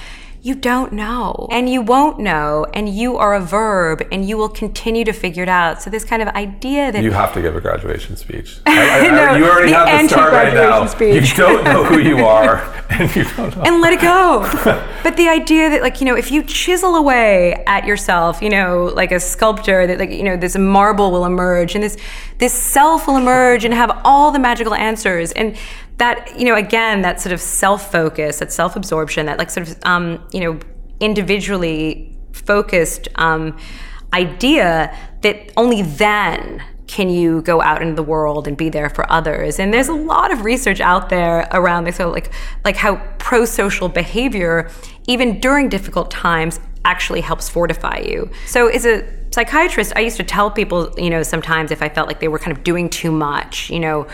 You don't know, and you won't know, and you are a verb, and you will continue to figure it out. So, this kind of idea that You have to give a graduation speech. [laughs] I, I, No, you already the have the start right now. speech. You don't know who you [laughs] are, and you don't know. and let it go. [laughs] but the idea that like, you know, if you chisel away at yourself, you know, like a sculptor that like, you know, this marble will emerge and this this self will emerge and have all the magical answers and that, you know, again, that sort of self-focus, that self-absorption, that like sort of um, you know, individually focused um, idea that only then can you go out into the world and be there for others. And there's a lot of research out there around this so like like how pro-social behavior even during difficult times actually helps fortify you. So as a psychiatrist i used to tell people you know sometimes if i felt like they were kind of doing too much you know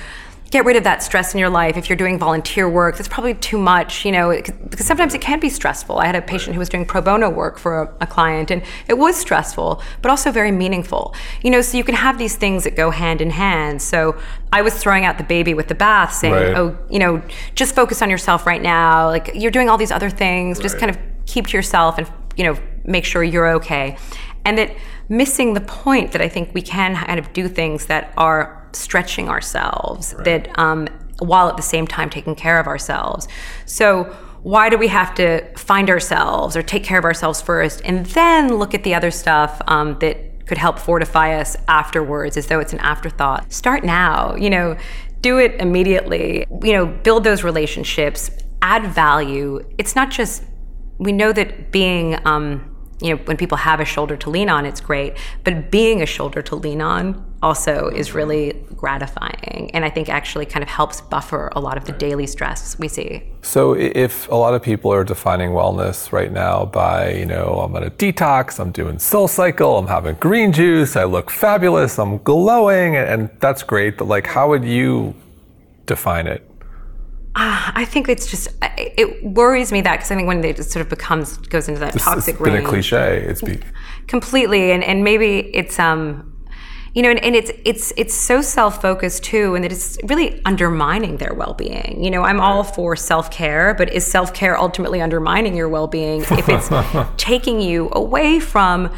get rid of that stress in your life. If you're doing volunteer work, that's probably too much, you know, it- because sometimes it can be stressful. I had a patient who was doing pro bono work for a, a client, and it was stressful, but also very meaningful. You know, so you can have these things that go hand in hand. So I was throwing out the baby with the bath, saying, Right. oh, you know, just focus on yourself right now. Like you're doing all these other things, just Right. kind of keep to yourself and, you know, make sure you're okay. And that missing the point that I think we can kind of do things that are stretching ourselves, that um, while at the same time taking care of ourselves. So why do we have to find ourselves or take care of ourselves first and then look at the other stuff um, that could help fortify us afterwards as though it's an afterthought? Start now, you know, do it immediately, you know, build those relationships, add value. It's not just we know that being um, you know, when people have a shoulder to lean on, it's great. But being a shoulder to lean on also is really gratifying. And I think actually kind of helps buffer a lot of the daily stress we see. So if a lot of people are defining wellness right now by, you know, I'm on a detox, I'm doing SoulCycle, I'm having green juice, I look fabulous, I'm glowing, and that's great. But like, how would you define it? Uh, I think it's just it worries me that because I think when it sort of becomes goes into that This- toxic It's been range a cliche. It's be, completely, and and maybe it's um, you know, and, and it's it's it's so self focused too, and that it's really undermining their well being. You know, I'm all for self care, but is self care ultimately undermining your well being if it's [laughs] taking you away from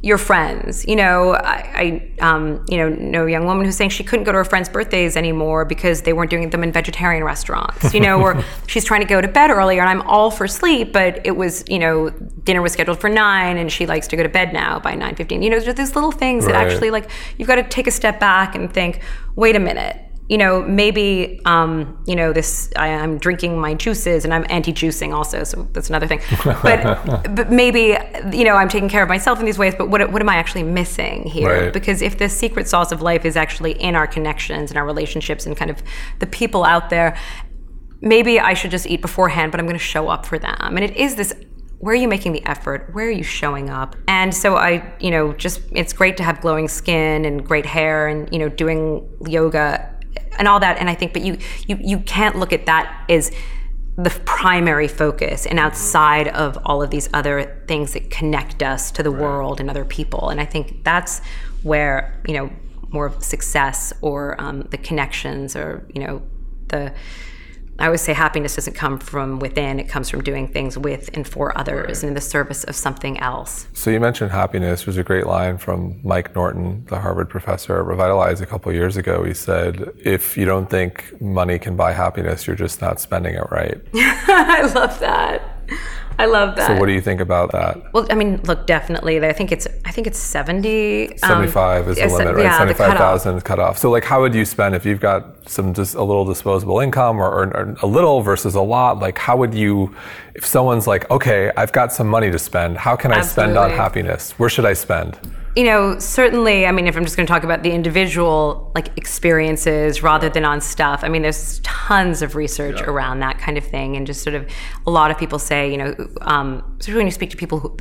your friends. You know, I, I um, you know know a young woman who's saying she couldn't go to her friends' birthdays anymore because they weren't doing them in vegetarian restaurants. You know, or [laughs] she's trying to go to bed earlier, and I'm all for sleep, but it was you know dinner was scheduled for nine, and she likes to go to bed now by nine fifteen. You know, there's these little things that actually like you've got to take a step back and think, wait a minute. You know, maybe um, you know this. I, I'm drinking my juices, and I'm anti-juicing also, so that's another thing. [laughs] But but maybe you know I'm taking care of myself in these ways. But what what am I actually missing here? Right. Because if the secret sauce of life is actually in our connections and our relationships and kind of the people out there, maybe I should just eat beforehand, but I'm going to show up for them. And it is this where are you making the effort? Where are you showing up? And so I, you know, just it's great to have glowing skin and great hair and, you know, doing yoga and all that. And I think, but you you you can't look at that as the primary focus and outside of all of these other things that connect us to the world and other people. And I think that's where, you know, more of success or um, the connections or, you know, the I always say happiness doesn't come from within, it comes from doing things with and for others and in the service of something else. So you mentioned happiness. There's a great line from Mike Norton, the Harvard professor at Revitalize a couple years ago. He said, "If you don't think money can buy happiness, you're just not spending it right." [laughs] I love that. I love that. So what do you think about that? well, I mean, look, definitely. I think it's. I think it's seventy. um, 75 is the limit, right? Yeah, the 75,000 is cut off. So like, how would you spend if you've got some just a little disposable income or, or, or a little versus a lot? Like, how would you, if someone's like, okay, I've got some money to spend, how can I spend on happiness? Where should I spend? You know, certainly, I mean, if I'm just going to talk about the individual like experiences rather than on stuff, I mean, there's tons of research around that kind of thing, and just sort of a lot of people say, you know, um, especially when you speak to people who,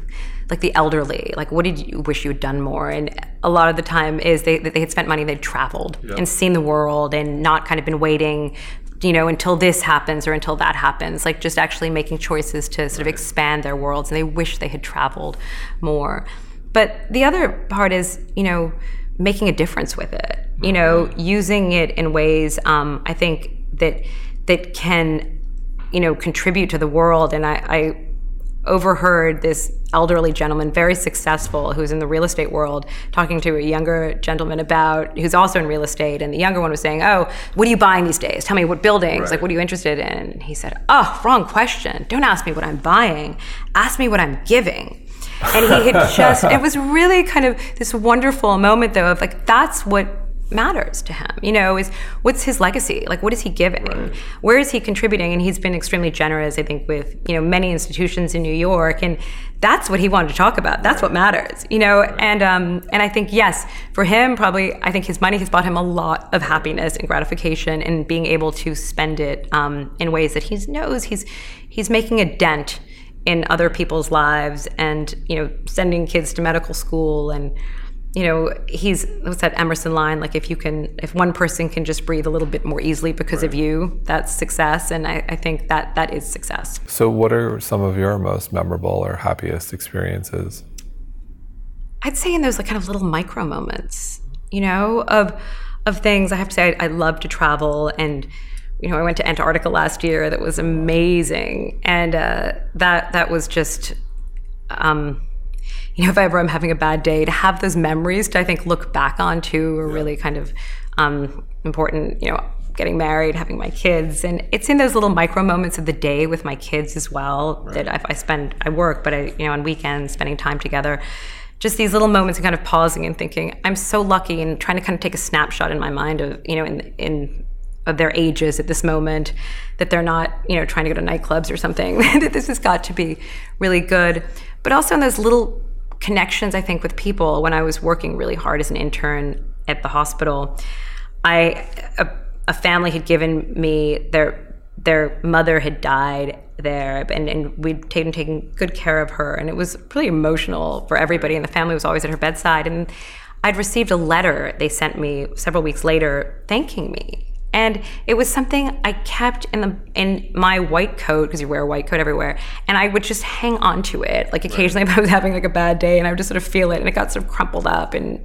like the elderly, like, what did you wish you had done more? And a lot of the time is they they had spent money, they'd traveled and seen the world, and not kind of been waiting. You know, until this happens or until that happens, like just actually making choices to sort of expand their worlds, and they wish they had traveled more. But the other part is, you know, making a difference with it. You know, using it in ways um, I think that that can, you know, contribute to the world. And I, I overheard this elderly gentleman, very successful, who's in the real estate world, talking to a younger gentleman about who's also in real estate. And the younger one was saying, "Oh, what are you buying these days? Tell me what buildings. Like, what are you interested in?" And he said, "Oh, wrong question. Don't ask me what I'm buying. Ask me what I'm giving." And he had [laughs] just it was really kind of this wonderful moment though of like that's what matters to him you know is what's his legacy? Like what is he giving? Where is he contributing? And he's been extremely generous i think with you know many institutions in new york and that's what he wanted to talk about. That's what matters you know? And um and i think yes for him probably i think his money has bought him a lot of happiness and gratification and being able to spend it um, in ways that he knows he's he's making a dent in other people's lives and you know sending kids to medical school and you know he's what's that emerson line like if you can if one person can just breathe a little bit more easily because of you that's success and I, I think that that is success So, what are some of your most memorable or happiest experiences? I'd say in those like kind of little micro moments, you know, of of things. I have to say, I, I love to travel, and you know, I went to Antarctica last year. That was amazing, and uh, that that was just, um, you know, if ever I'm having a bad day, to have those memories to I think look back on too are really kind of um, important. You know. Getting married, having my kids, and it's in those little micro moments of the day with my kids as well that I, I spend. I work, but I, you know, on weekends, spending time together just these little moments of kind of pausing and thinking, I'm so lucky and trying to kind of take a snapshot in my mind of, you know, in, in of their ages at this moment, that they're not, you know, trying to go to nightclubs or something. [laughs] that this has got to be really good. But also in those little connections, I think, with people. When I was working really hard as an intern at the hospital, I a, a family had given me their their mother had died there and, and we'd taken, taken good care of her and it was really emotional for everybody and the family was always at her bedside and i'd received a letter they sent me several weeks later thanking me and it was something I kept in the in my white coat because you wear a white coat everywhere, and I would just hang on to it. Like occasionally, right. if I was having like a bad day, and I would just sort of feel it, and it got sort of crumpled up and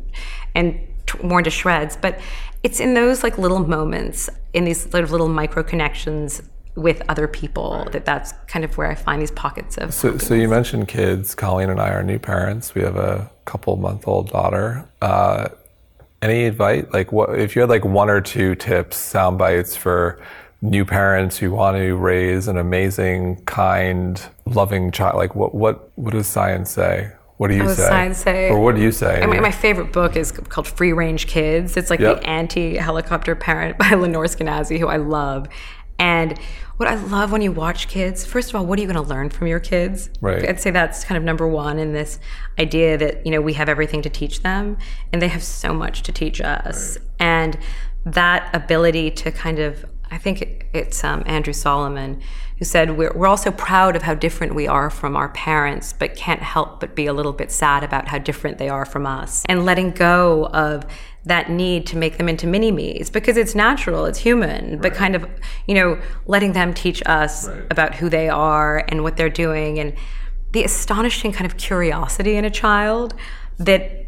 and worn to shreds. But it's in those like little moments, in these sort of little micro connections with other people right. that that's kind of where I find these pockets of. So, so you mentioned kids. Colleen and I are new parents. We have a couple month old daughter. Uh, any advice? Like, what if you had like one or two tips, sound bites for new parents who want to raise an amazing, kind, loving child? Like, what what what does science say? What do you oh, say? What does science say? Or what do you say? I mean, my favorite book is called Free Range Kids. It's like yep. the anti helicopter parent [laughs] by Lenore Skenazy, who I love. And what I love when you watch kids, first of all, what are you going to learn from your kids? Right. I'd say that's kind of number one in this idea that, you know, we have everything to teach them and they have so much to teach us. Right. And that ability to kind of, I think it's um, Andrew Solomon who said, we're, we're also proud of how different we are from our parents, but can't help but be a little bit sad about how different they are from us. And letting go of that need to make them into mini me's because it's natural, it's human, right. but kind of, you know, letting them teach us right. about who they are and what they're doing and the astonishing kind of curiosity in a child that,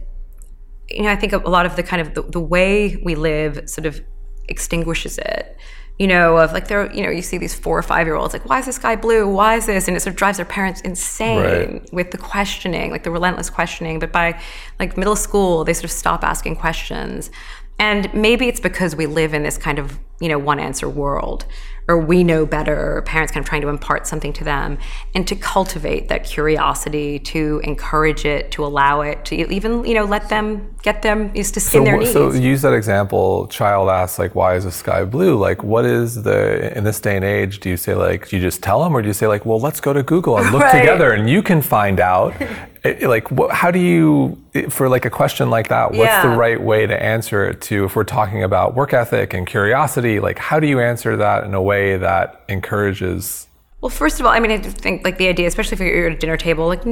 you know, I think a lot of the kind of the, the way we live sort of extinguishes it you know, of like there, you know, you see these four or five year olds like, why is the sky blue? Why is this? And it sort of drives their parents insane right. with the questioning, like the relentless questioning. But by like middle school, they sort of stop asking questions. And maybe it's because we live in this kind of, you know, one answer world or we know better, or parents kind of trying to impart something to them, and to cultivate that curiosity, to encourage it, to allow it, to even, you know, let them get them used to so, their needs. So use that example, child asks like, why is the sky blue? Like, what is the, in this day and age, do you say like, do you just tell them or do you say like, well, let's go to Google and look [laughs] right. together and you can find out [laughs] it, like what, how do you for like a question like that what's yeah. the right way to answer it to if we're talking about work ethic and curiosity like how do you answer that in a way that encourages well, first of all, I mean, I think like the idea, especially if you're at a dinner table, like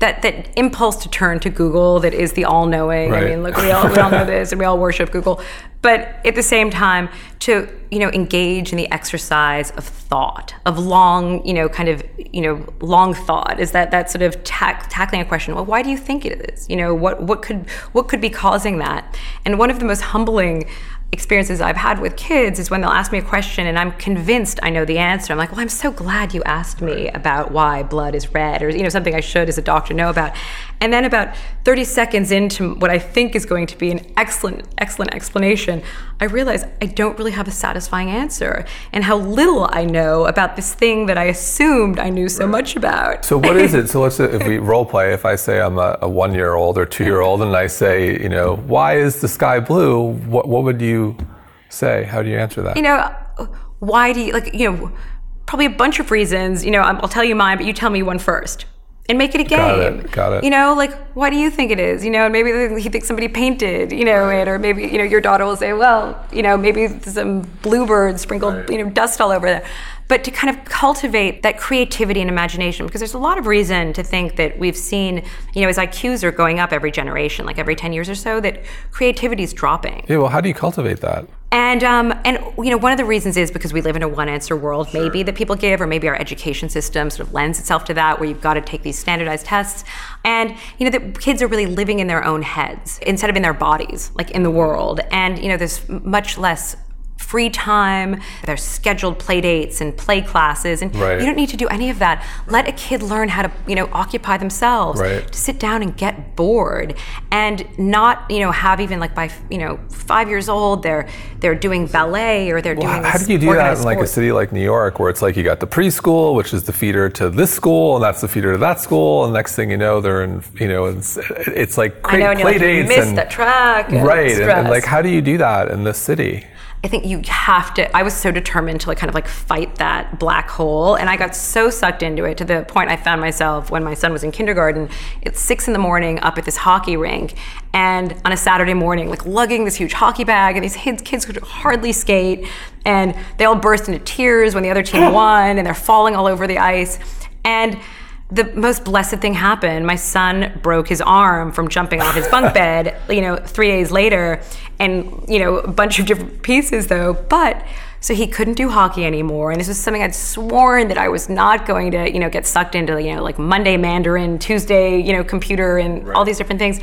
that that impulse to turn to Google that is the all-knowing. Right. I mean, look, we all we all know [laughs] this, and we all worship Google. But at the same time, to you know engage in the exercise of thought, of long, you know, kind of you know long thought, is that that sort of tack, tackling a question. Well, why do you think it is? You know, what what could what could be causing that? And one of the most humbling experiences I've had with kids is when they'll ask me a question and I'm convinced I know the answer. I'm like, well, I'm so glad you asked me about why blood is red, or you know, something I should as a doctor know about. And then about 30 seconds into what I think is going to be an excellent, excellent explanation, I realize I don't really have a satisfying answer, and how little I know about this thing that I assumed I knew so right. much about. So what is it? So let's if we [laughs] role play. If I say I'm a, a one year old or two year old, and I say, you know, why is the sky blue? What what would you say? How do you answer that? You know, why do you like, you know, probably a bunch of reasons. You know, I'll tell you mine, but you tell me one first and make it a game. Got it. Got it. You know, like why do you think it is? You know, and maybe he thinks somebody painted, you know, it, or maybe you know your daughter will say, well, you know, maybe some bluebird sprinkled, right. you know, dust all over there. But to kind of cultivate that creativity and imagination, because there's a lot of reason to think that we've seen, you know, as IQs are going up every generation, like every 10 years or so, that creativity is dropping. Yeah, well, how do you cultivate that? And um, and you know one of the reasons is because we live in a one answer world, sure. maybe that people give, or maybe our education system sort of lends itself to that, where you've got to take these standardized tests, and you know the kids are really living in their own heads instead of in their bodies, like in the world, and you know there's much less free time, there's scheduled play dates and play classes, and right. you don't need to do any of that. Let a kid learn how to, you know, occupy themselves, right. to sit down and get bored, and not, you know, have even like by, you know, five years old, they're they're doing ballet or they're well, doing. How do you do that in like a city like New York, where it's like you got the preschool, which is the feeder to this school, and that's the feeder to that school, and next thing you know, they're in, you know, it's, it's like I know, play like, dates missed and, the track, right, and, and like how do you do that in this city? I think you have to. I was so determined to like kind of like fight that black hole, and I got so sucked into it to the point I found myself when my son was in kindergarten. It's six in the morning up at this hockey rink, and on a Saturday morning, like lugging this huge hockey bag, and these kids, kids could hardly skate, and they all burst into tears when the other team [laughs] won, and they're falling all over the ice, and the most blessed thing happened. My son broke his arm from jumping off his bunk [laughs] bed, you know, three days later, and, you know, a bunch of different pieces though. But so he couldn't do hockey anymore. And this was something I'd sworn that I was not going to, you know, get sucked into, you know, like Monday Mandarin, Tuesday, you know, computer and right. all these different things.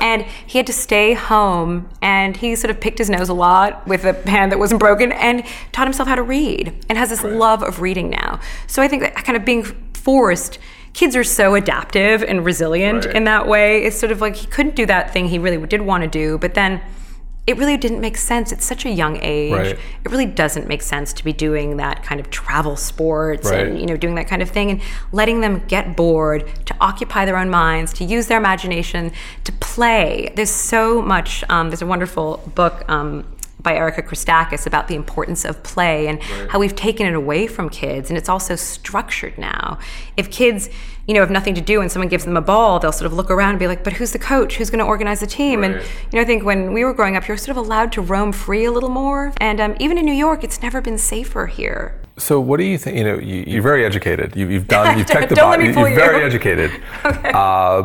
And he had to stay home and he sort of picked his nose a lot with a hand that wasn't broken and taught himself how to read and has this right. love of reading now. So I think that kind of being forced kids are so adaptive and resilient right. in that way. It's sort of like he couldn't do that thing he really did want to do, but then it really didn't make sense. It's such a young age. Right. It really doesn't make sense to be doing that kind of travel sports right. and you know doing that kind of thing and letting them get bored, to occupy their own minds, to use their imagination, to play. There's so much. Um, there's a wonderful book. Um, by Erica Christakis about the importance of play and right. how we've taken it away from kids and it's also structured now. If kids, you know, have nothing to do and someone gives them a ball, they'll sort of look around and be like, but who's the coach? Who's going to organize the team? Right. And, you know, I think when we were growing up, you're sort of allowed to roam free a little more. And um, even in New York, it's never been safer here. So what do you think? You know, you, are very educated. You, have done. You've [laughs] checked the box. You're very educated. [laughs] okay. Uh,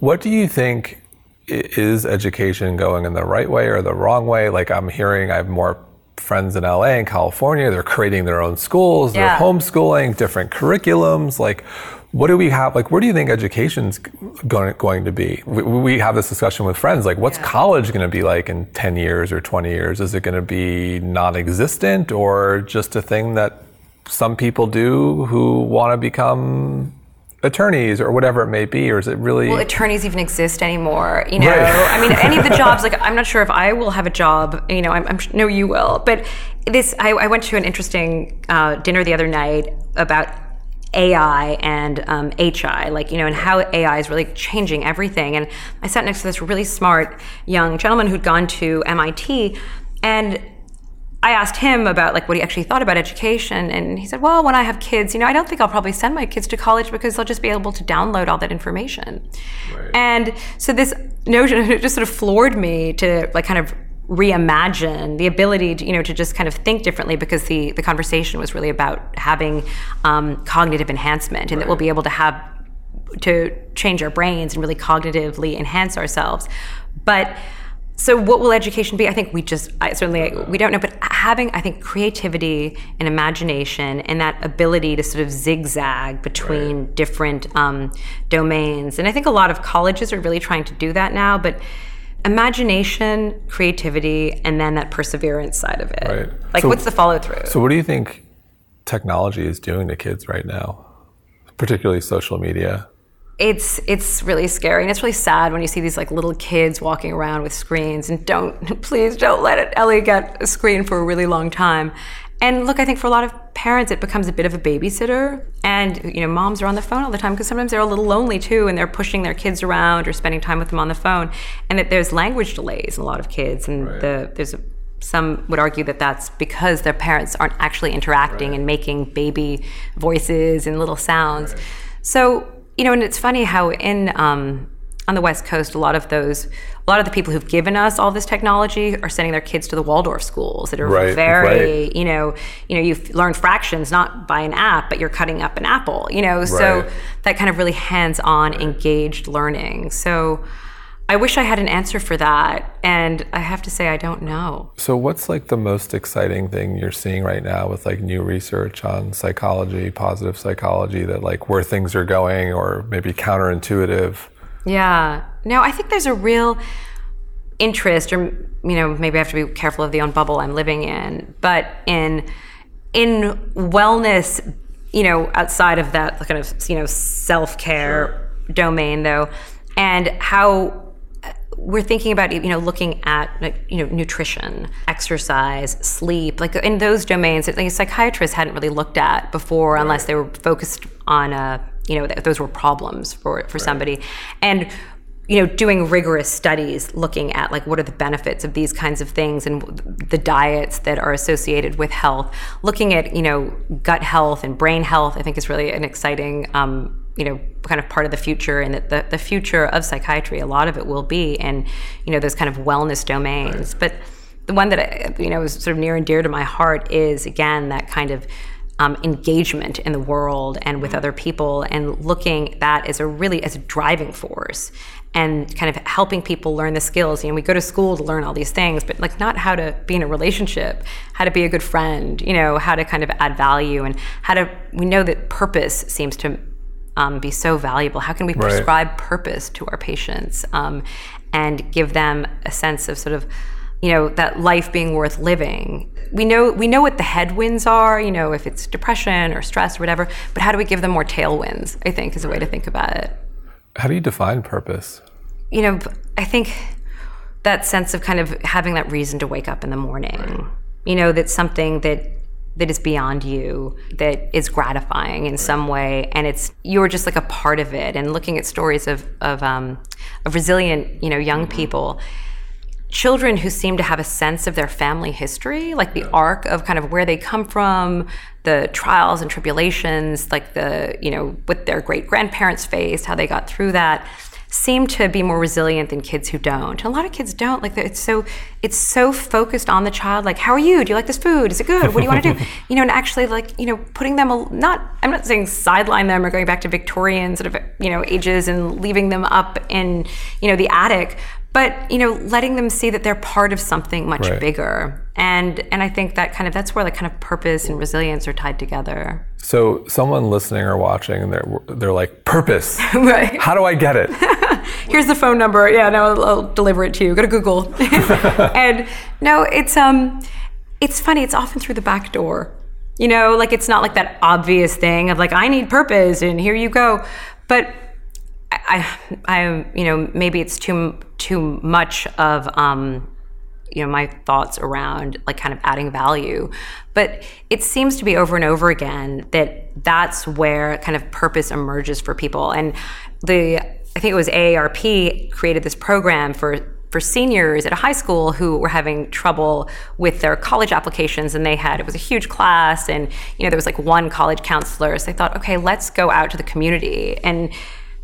what do you think is education going in the right way or the wrong way? Like I'm hearing, I have more friends in LA and California. They're creating their own schools. They're yeah. homeschooling, different curriculums. Like, what do we have? Like, where do you think education's going, going to be? We, we have this discussion with friends. Like, what's yeah. college going to be like in 10 years or 20 years? Is it going to be non existent or just a thing that some people do who want to become attorneys or whatever it may be, or is it really? Well, attorneys even exist anymore. You know, right. I mean, any of the [laughs] jobs. Like, I'm not sure if I will have a job. You know, I'm, I'm no, you will. But this, I, I went to an interesting uh, dinner the other night about AI and um, HI, like, you know, and how AI is really changing everything. And I sat next to this really smart young gentleman who'd gone to MIT, and I asked him about like what he actually thought about education, and he said, "Well, when I have kids, you know, I don't think I'll probably send my kids to college because they'll just be able to download all that information." Right. And so this notion [laughs] it just sort of floored me to like kind of reimagine the ability to you know to just kind of think differently because the the conversation was really about having um, cognitive enhancement and right. that we'll be able to have to change our brains and really cognitively enhance ourselves, but so what will education be? I think we just I, certainly we don't know but having i think creativity and imagination and that ability to sort of zigzag between right. different um, domains. And i think a lot of colleges are really trying to do that now but imagination creativity and then that perseverance side of it. Right. like so, what's the follow-through? so what do you think technology is doing to kids right now particularly social media it's it's really scary and it's really sad when you see these like little kids walking around with screens and don't [laughs] please don't let it Ellie get a screen for a really long time. And look, I think for a lot of parents, it becomes a bit of a babysitter. And, you know, moms are on the phone all the time because sometimes they're a little lonely too and they're pushing their kids around or spending time with them on the phone. And that there's language delays in a lot of kids. And right. the, there's a, some would argue that that's because their parents aren't actually interacting right. and making baby voices and little sounds. Right. So you know, and it's funny how in um, on the West Coast, a lot of those, a lot of the people who've given us all this technology are sending their kids to the Waldorf schools that are right, very, right. you know, you know, you've learned fractions not by an app, but you're cutting up an apple, you know, right. so that kind of really hands-on, engaged learning. So I wish I had an answer for that. And I have to say, I don't know. So, what's like the most exciting thing you're seeing right now with like new research on psychology, positive psychology, that like where things are going or maybe counterintuitive? Yeah. No, I think there's a real interest, or, you know, maybe I have to be careful of the own bubble I'm living in, but in, in wellness, you know, outside of that kind of, you know, self care sure. domain, though, and how we're thinking about you know looking at you know nutrition exercise sleep like in those domains that like, psychiatrists hadn't really looked at before right. unless they were focused on a you know those were problems for for right. somebody and you know doing rigorous studies looking at like what are the benefits of these kinds of things and the diets that are associated with health looking at you know gut health and brain health i think is really an exciting um, you know kind of part of the future and that the, the future of psychiatry a lot of it will be in you know those kind of wellness domains right. but the one that you know is sort of near and dear to my heart is again that kind of um, engagement in the world and with mm-hmm. other people and looking at that as a really as a driving force and kind of helping people learn the skills you know we go to school to learn all these things but like not how to be in a relationship how to be a good friend you know how to kind of add value and how to we know that purpose seems to um, be so valuable? How can we prescribe right. purpose to our patients um, and give them a sense of sort of you know that life being worth living? We know we know what the headwinds are you know if it's depression or stress or whatever but how do we give them more tailwinds i think is a way to think about it. How do you define purpose? You know i think that sense of kind of having that reason to wake up in the morning. Right. you know that's something that that is beyond you that is gratifying in right. some way and it's you're just like a part of it and looking at stories of of, um, of resilient you know young mm-hmm. people children who seem to have a sense of their family history, like the arc of kind of where they come from, the trials and tribulations, like the, you know, what their great grandparents faced, how they got through that, seem to be more resilient than kids who don't. a lot of kids don't. Like it's so it's so focused on the child. Like, how are you? Do you like this food? Is it good? What do you want to do? [laughs] You know, and actually, like you know, putting them a, not. I'm not saying sideline them or going back to Victorian sort of you know ages and leaving them up in you know the attic, but you know letting them see that they're part of something much right. bigger and and i think that kind of that's where like kind of purpose and resilience are tied together. So someone listening or watching and they're they're like purpose. [laughs] Right. How do i get it? [laughs] Here's the phone number. Yeah no I'll, I'll deliver it to you. Go to google. [laughs] And no it's um it's funny. It's often through the back door. You know like it's not like that obvious thing of like i need purpose and here you go. But I, I, you know, maybe it's too too much of, um, you know, my thoughts around like kind of adding value, but it seems to be over and over again that that's where kind of purpose emerges for people. And the, I think it was AARP created this program for for seniors at a high school who were having trouble with their college applications and they had it was a huge class and you know there was like one college counselor. So they thought okay let's go out to the community. And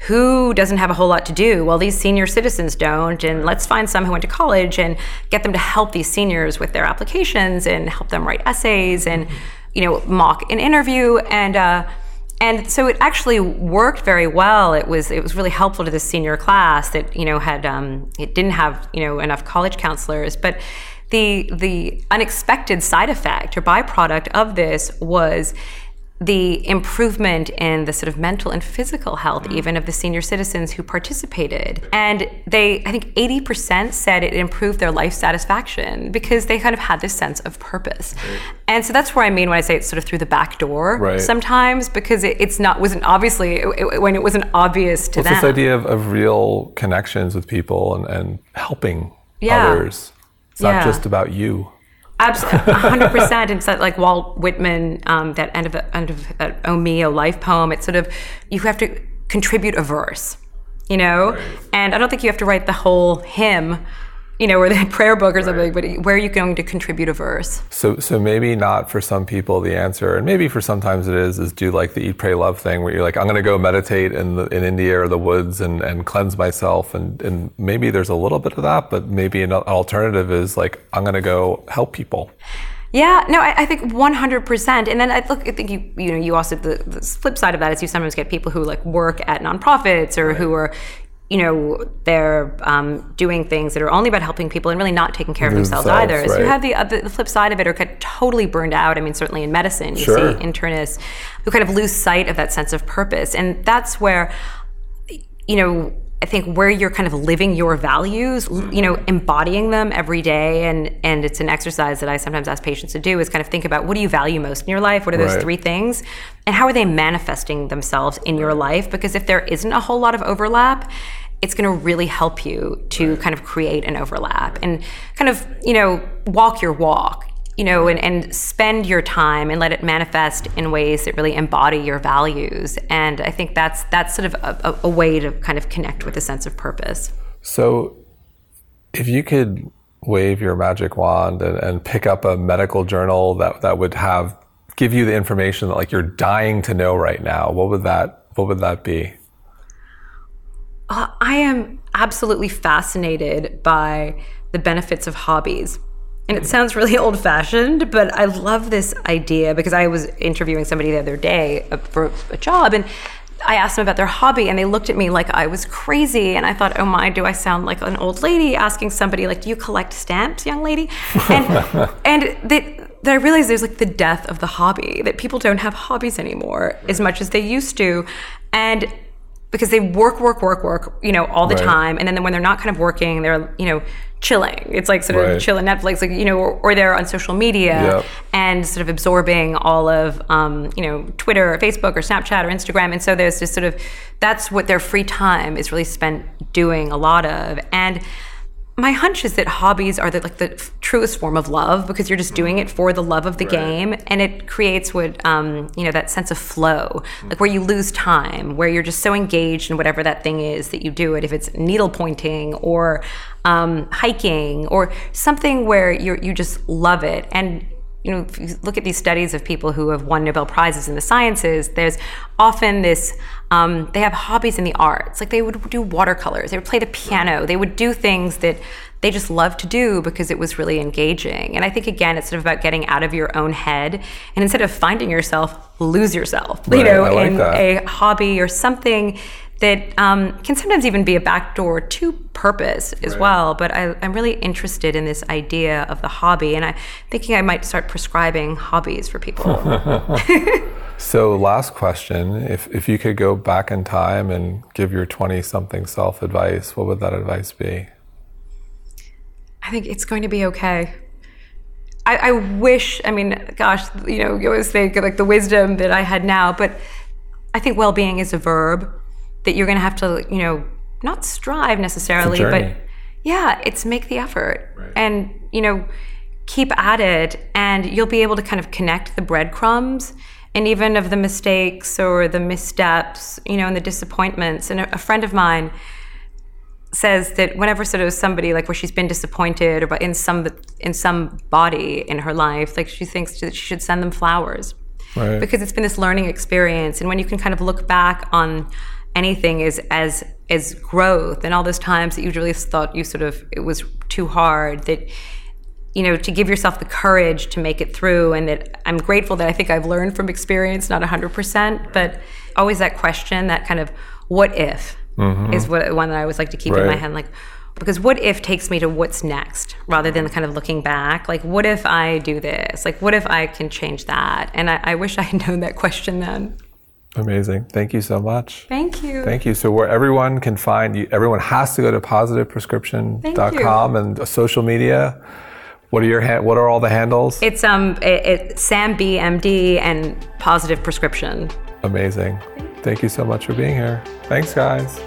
who doesn't have a whole lot to do? Well, these senior citizens don't, and let's find some who went to college and get them to help these seniors with their applications and help them write essays and, you know, mock an interview and. Uh, and so it actually worked very well. It was it was really helpful to the senior class that you know had um, it didn't have you know enough college counselors, but the the unexpected side effect or byproduct of this was the improvement in the sort of mental and physical health mm-hmm. even of the senior citizens who participated and they i think 80% said it improved their life satisfaction because they kind of had this sense of purpose right. and so that's where i mean when i say it's sort of through the back door right. sometimes because it, it's not wasn't obviously it, when it wasn't obvious to well, them this idea of, of real connections with people and, and helping yeah. others it's not yeah. just about you Absolutely, hundred percent. And so, like Walt Whitman, um, that end of end of uh, "Oh Me," a life poem. It's sort of you have to contribute a verse, you know. Right. And I don't think you have to write the whole hymn you know, or the [laughs] prayer book or something, right. but where are you going to contribute a verse? So, so maybe not for some people the answer, and maybe for sometimes it is, is do like the eat, pray, love thing where you're like, I'm going to go meditate in the, in India or the woods and, and cleanse myself. And, and maybe there's a little bit of that, but maybe an alternative is like, I'm going to go help people. Yeah, no, I, I, think 100%. And then I look, I think you, you know, you also, the, the, flip side of that is you sometimes get people who like work at nonprofits or right. who are, you know they're um, doing things that are only about helping people and really not taking care of themselves, themselves either. Right. So you have the, uh, the flip side of it, or kind of totally burned out. I mean, certainly in medicine, you sure. see internists who kind of lose sight of that sense of purpose, and that's where you know I think where you're kind of living your values, you know, embodying them every day, and and it's an exercise that I sometimes ask patients to do is kind of think about what do you value most in your life? What are those right. three things, and how are they manifesting themselves in your life? Because if there isn't a whole lot of overlap, it's going to really help you to kind of create an overlap and kind of, you know, walk your walk. you know, and, and spend your time and let it manifest in ways that really embody your values. And I think that's that's sort of a, a way to kind of connect with a sense of purpose. So, if you could wave your magic wand and, and pick up a medical journal that that would have give you the information that like you're dying to know right now, what would that what would that be? Uh, I am absolutely fascinated by the benefits of hobbies. And it sounds really [laughs] old fashioned, but I love this idea because I was interviewing somebody the other day uh, for a job and I asked them about their hobby and they looked at me like I was crazy. And I thought, oh my, do I sound like an old lady asking somebody, like, do you collect stamps, young lady? And, [laughs] and that, that I realized there's like the death of the hobby, that people don't have hobbies anymore as much as they used to. And because they work, work, work, work, you know, all the right. time. And then when they're not kind of working, they're, you know, chilling. It's like sort of right. chilling Netflix, like, you know, or, or they're on social media yep. and sort of absorbing all of, um, you know, Twitter or Facebook or Snapchat or Instagram. And so there's just sort of, that's what their free time is really spent doing a lot of. And, my hunch is that hobbies are the, like the truest form of love because you're just doing it for the love of the right. game, and it creates what um, you know that sense of flow, like where you lose time, where you're just so engaged in whatever that thing is that you do it. If it's needle pointing or um, hiking or something where you you just love it, and you know, if you look at these studies of people who have won Nobel Prizes in the sciences, there's often this, um, they have hobbies in the arts. Like they would do watercolors, they would play the piano, they would do things that they just love to do because it was really engaging. And I think, again, it's sort of about getting out of your own head and instead of finding yourself, lose yourself, right, you know, like in that. a hobby or something that um, can sometimes even be a backdoor to purpose as right. well. But I, am really interested in this idea of the hobby, and I'm thinking I might start prescribing hobbies for people. [laughs] so, last question: if if you could go back in time and give your 20-something self advice, what would that advice be? I think it's going to be okay. I, I wish. I mean, gosh, you know, you always think like the wisdom that I had now, but I think well-being is a verb that you're going to have to, you know, not strive necessarily, but yeah, it's make the effort right. and, you know, keep at it and you'll be able to kind of connect the breadcrumbs and even of the mistakes or the missteps, you know, and the disappointments. And a, a friend of mine says that whenever sort of somebody like where she's been disappointed or in some in some body in her life, like she thinks that she should send them flowers. Right. Because it's been this learning experience. And when you can kind of look back on anything is as as growth and all those times that you really thought you sort of it was too hard that you know to give yourself the courage to make it through. And that i'm grateful that i think i've learned from experience not 100% but always that question that kind of what if mm-hmm. is what one that i always like to keep right. in my head like because what if takes me to what's next rather than kind of looking back? Like what if i do this? Like what if i can change that? And i, I wish i had known that question then Amazing. Thank you so much. Thank you. Thank you. So where everyone can find you, everyone has to go to positiveprescription.com and social media. What are your ha- what are all the handles? It's um it, it Sam BMD and Positive Prescription. Amazing. Thank you so much for being here. Thanks guys.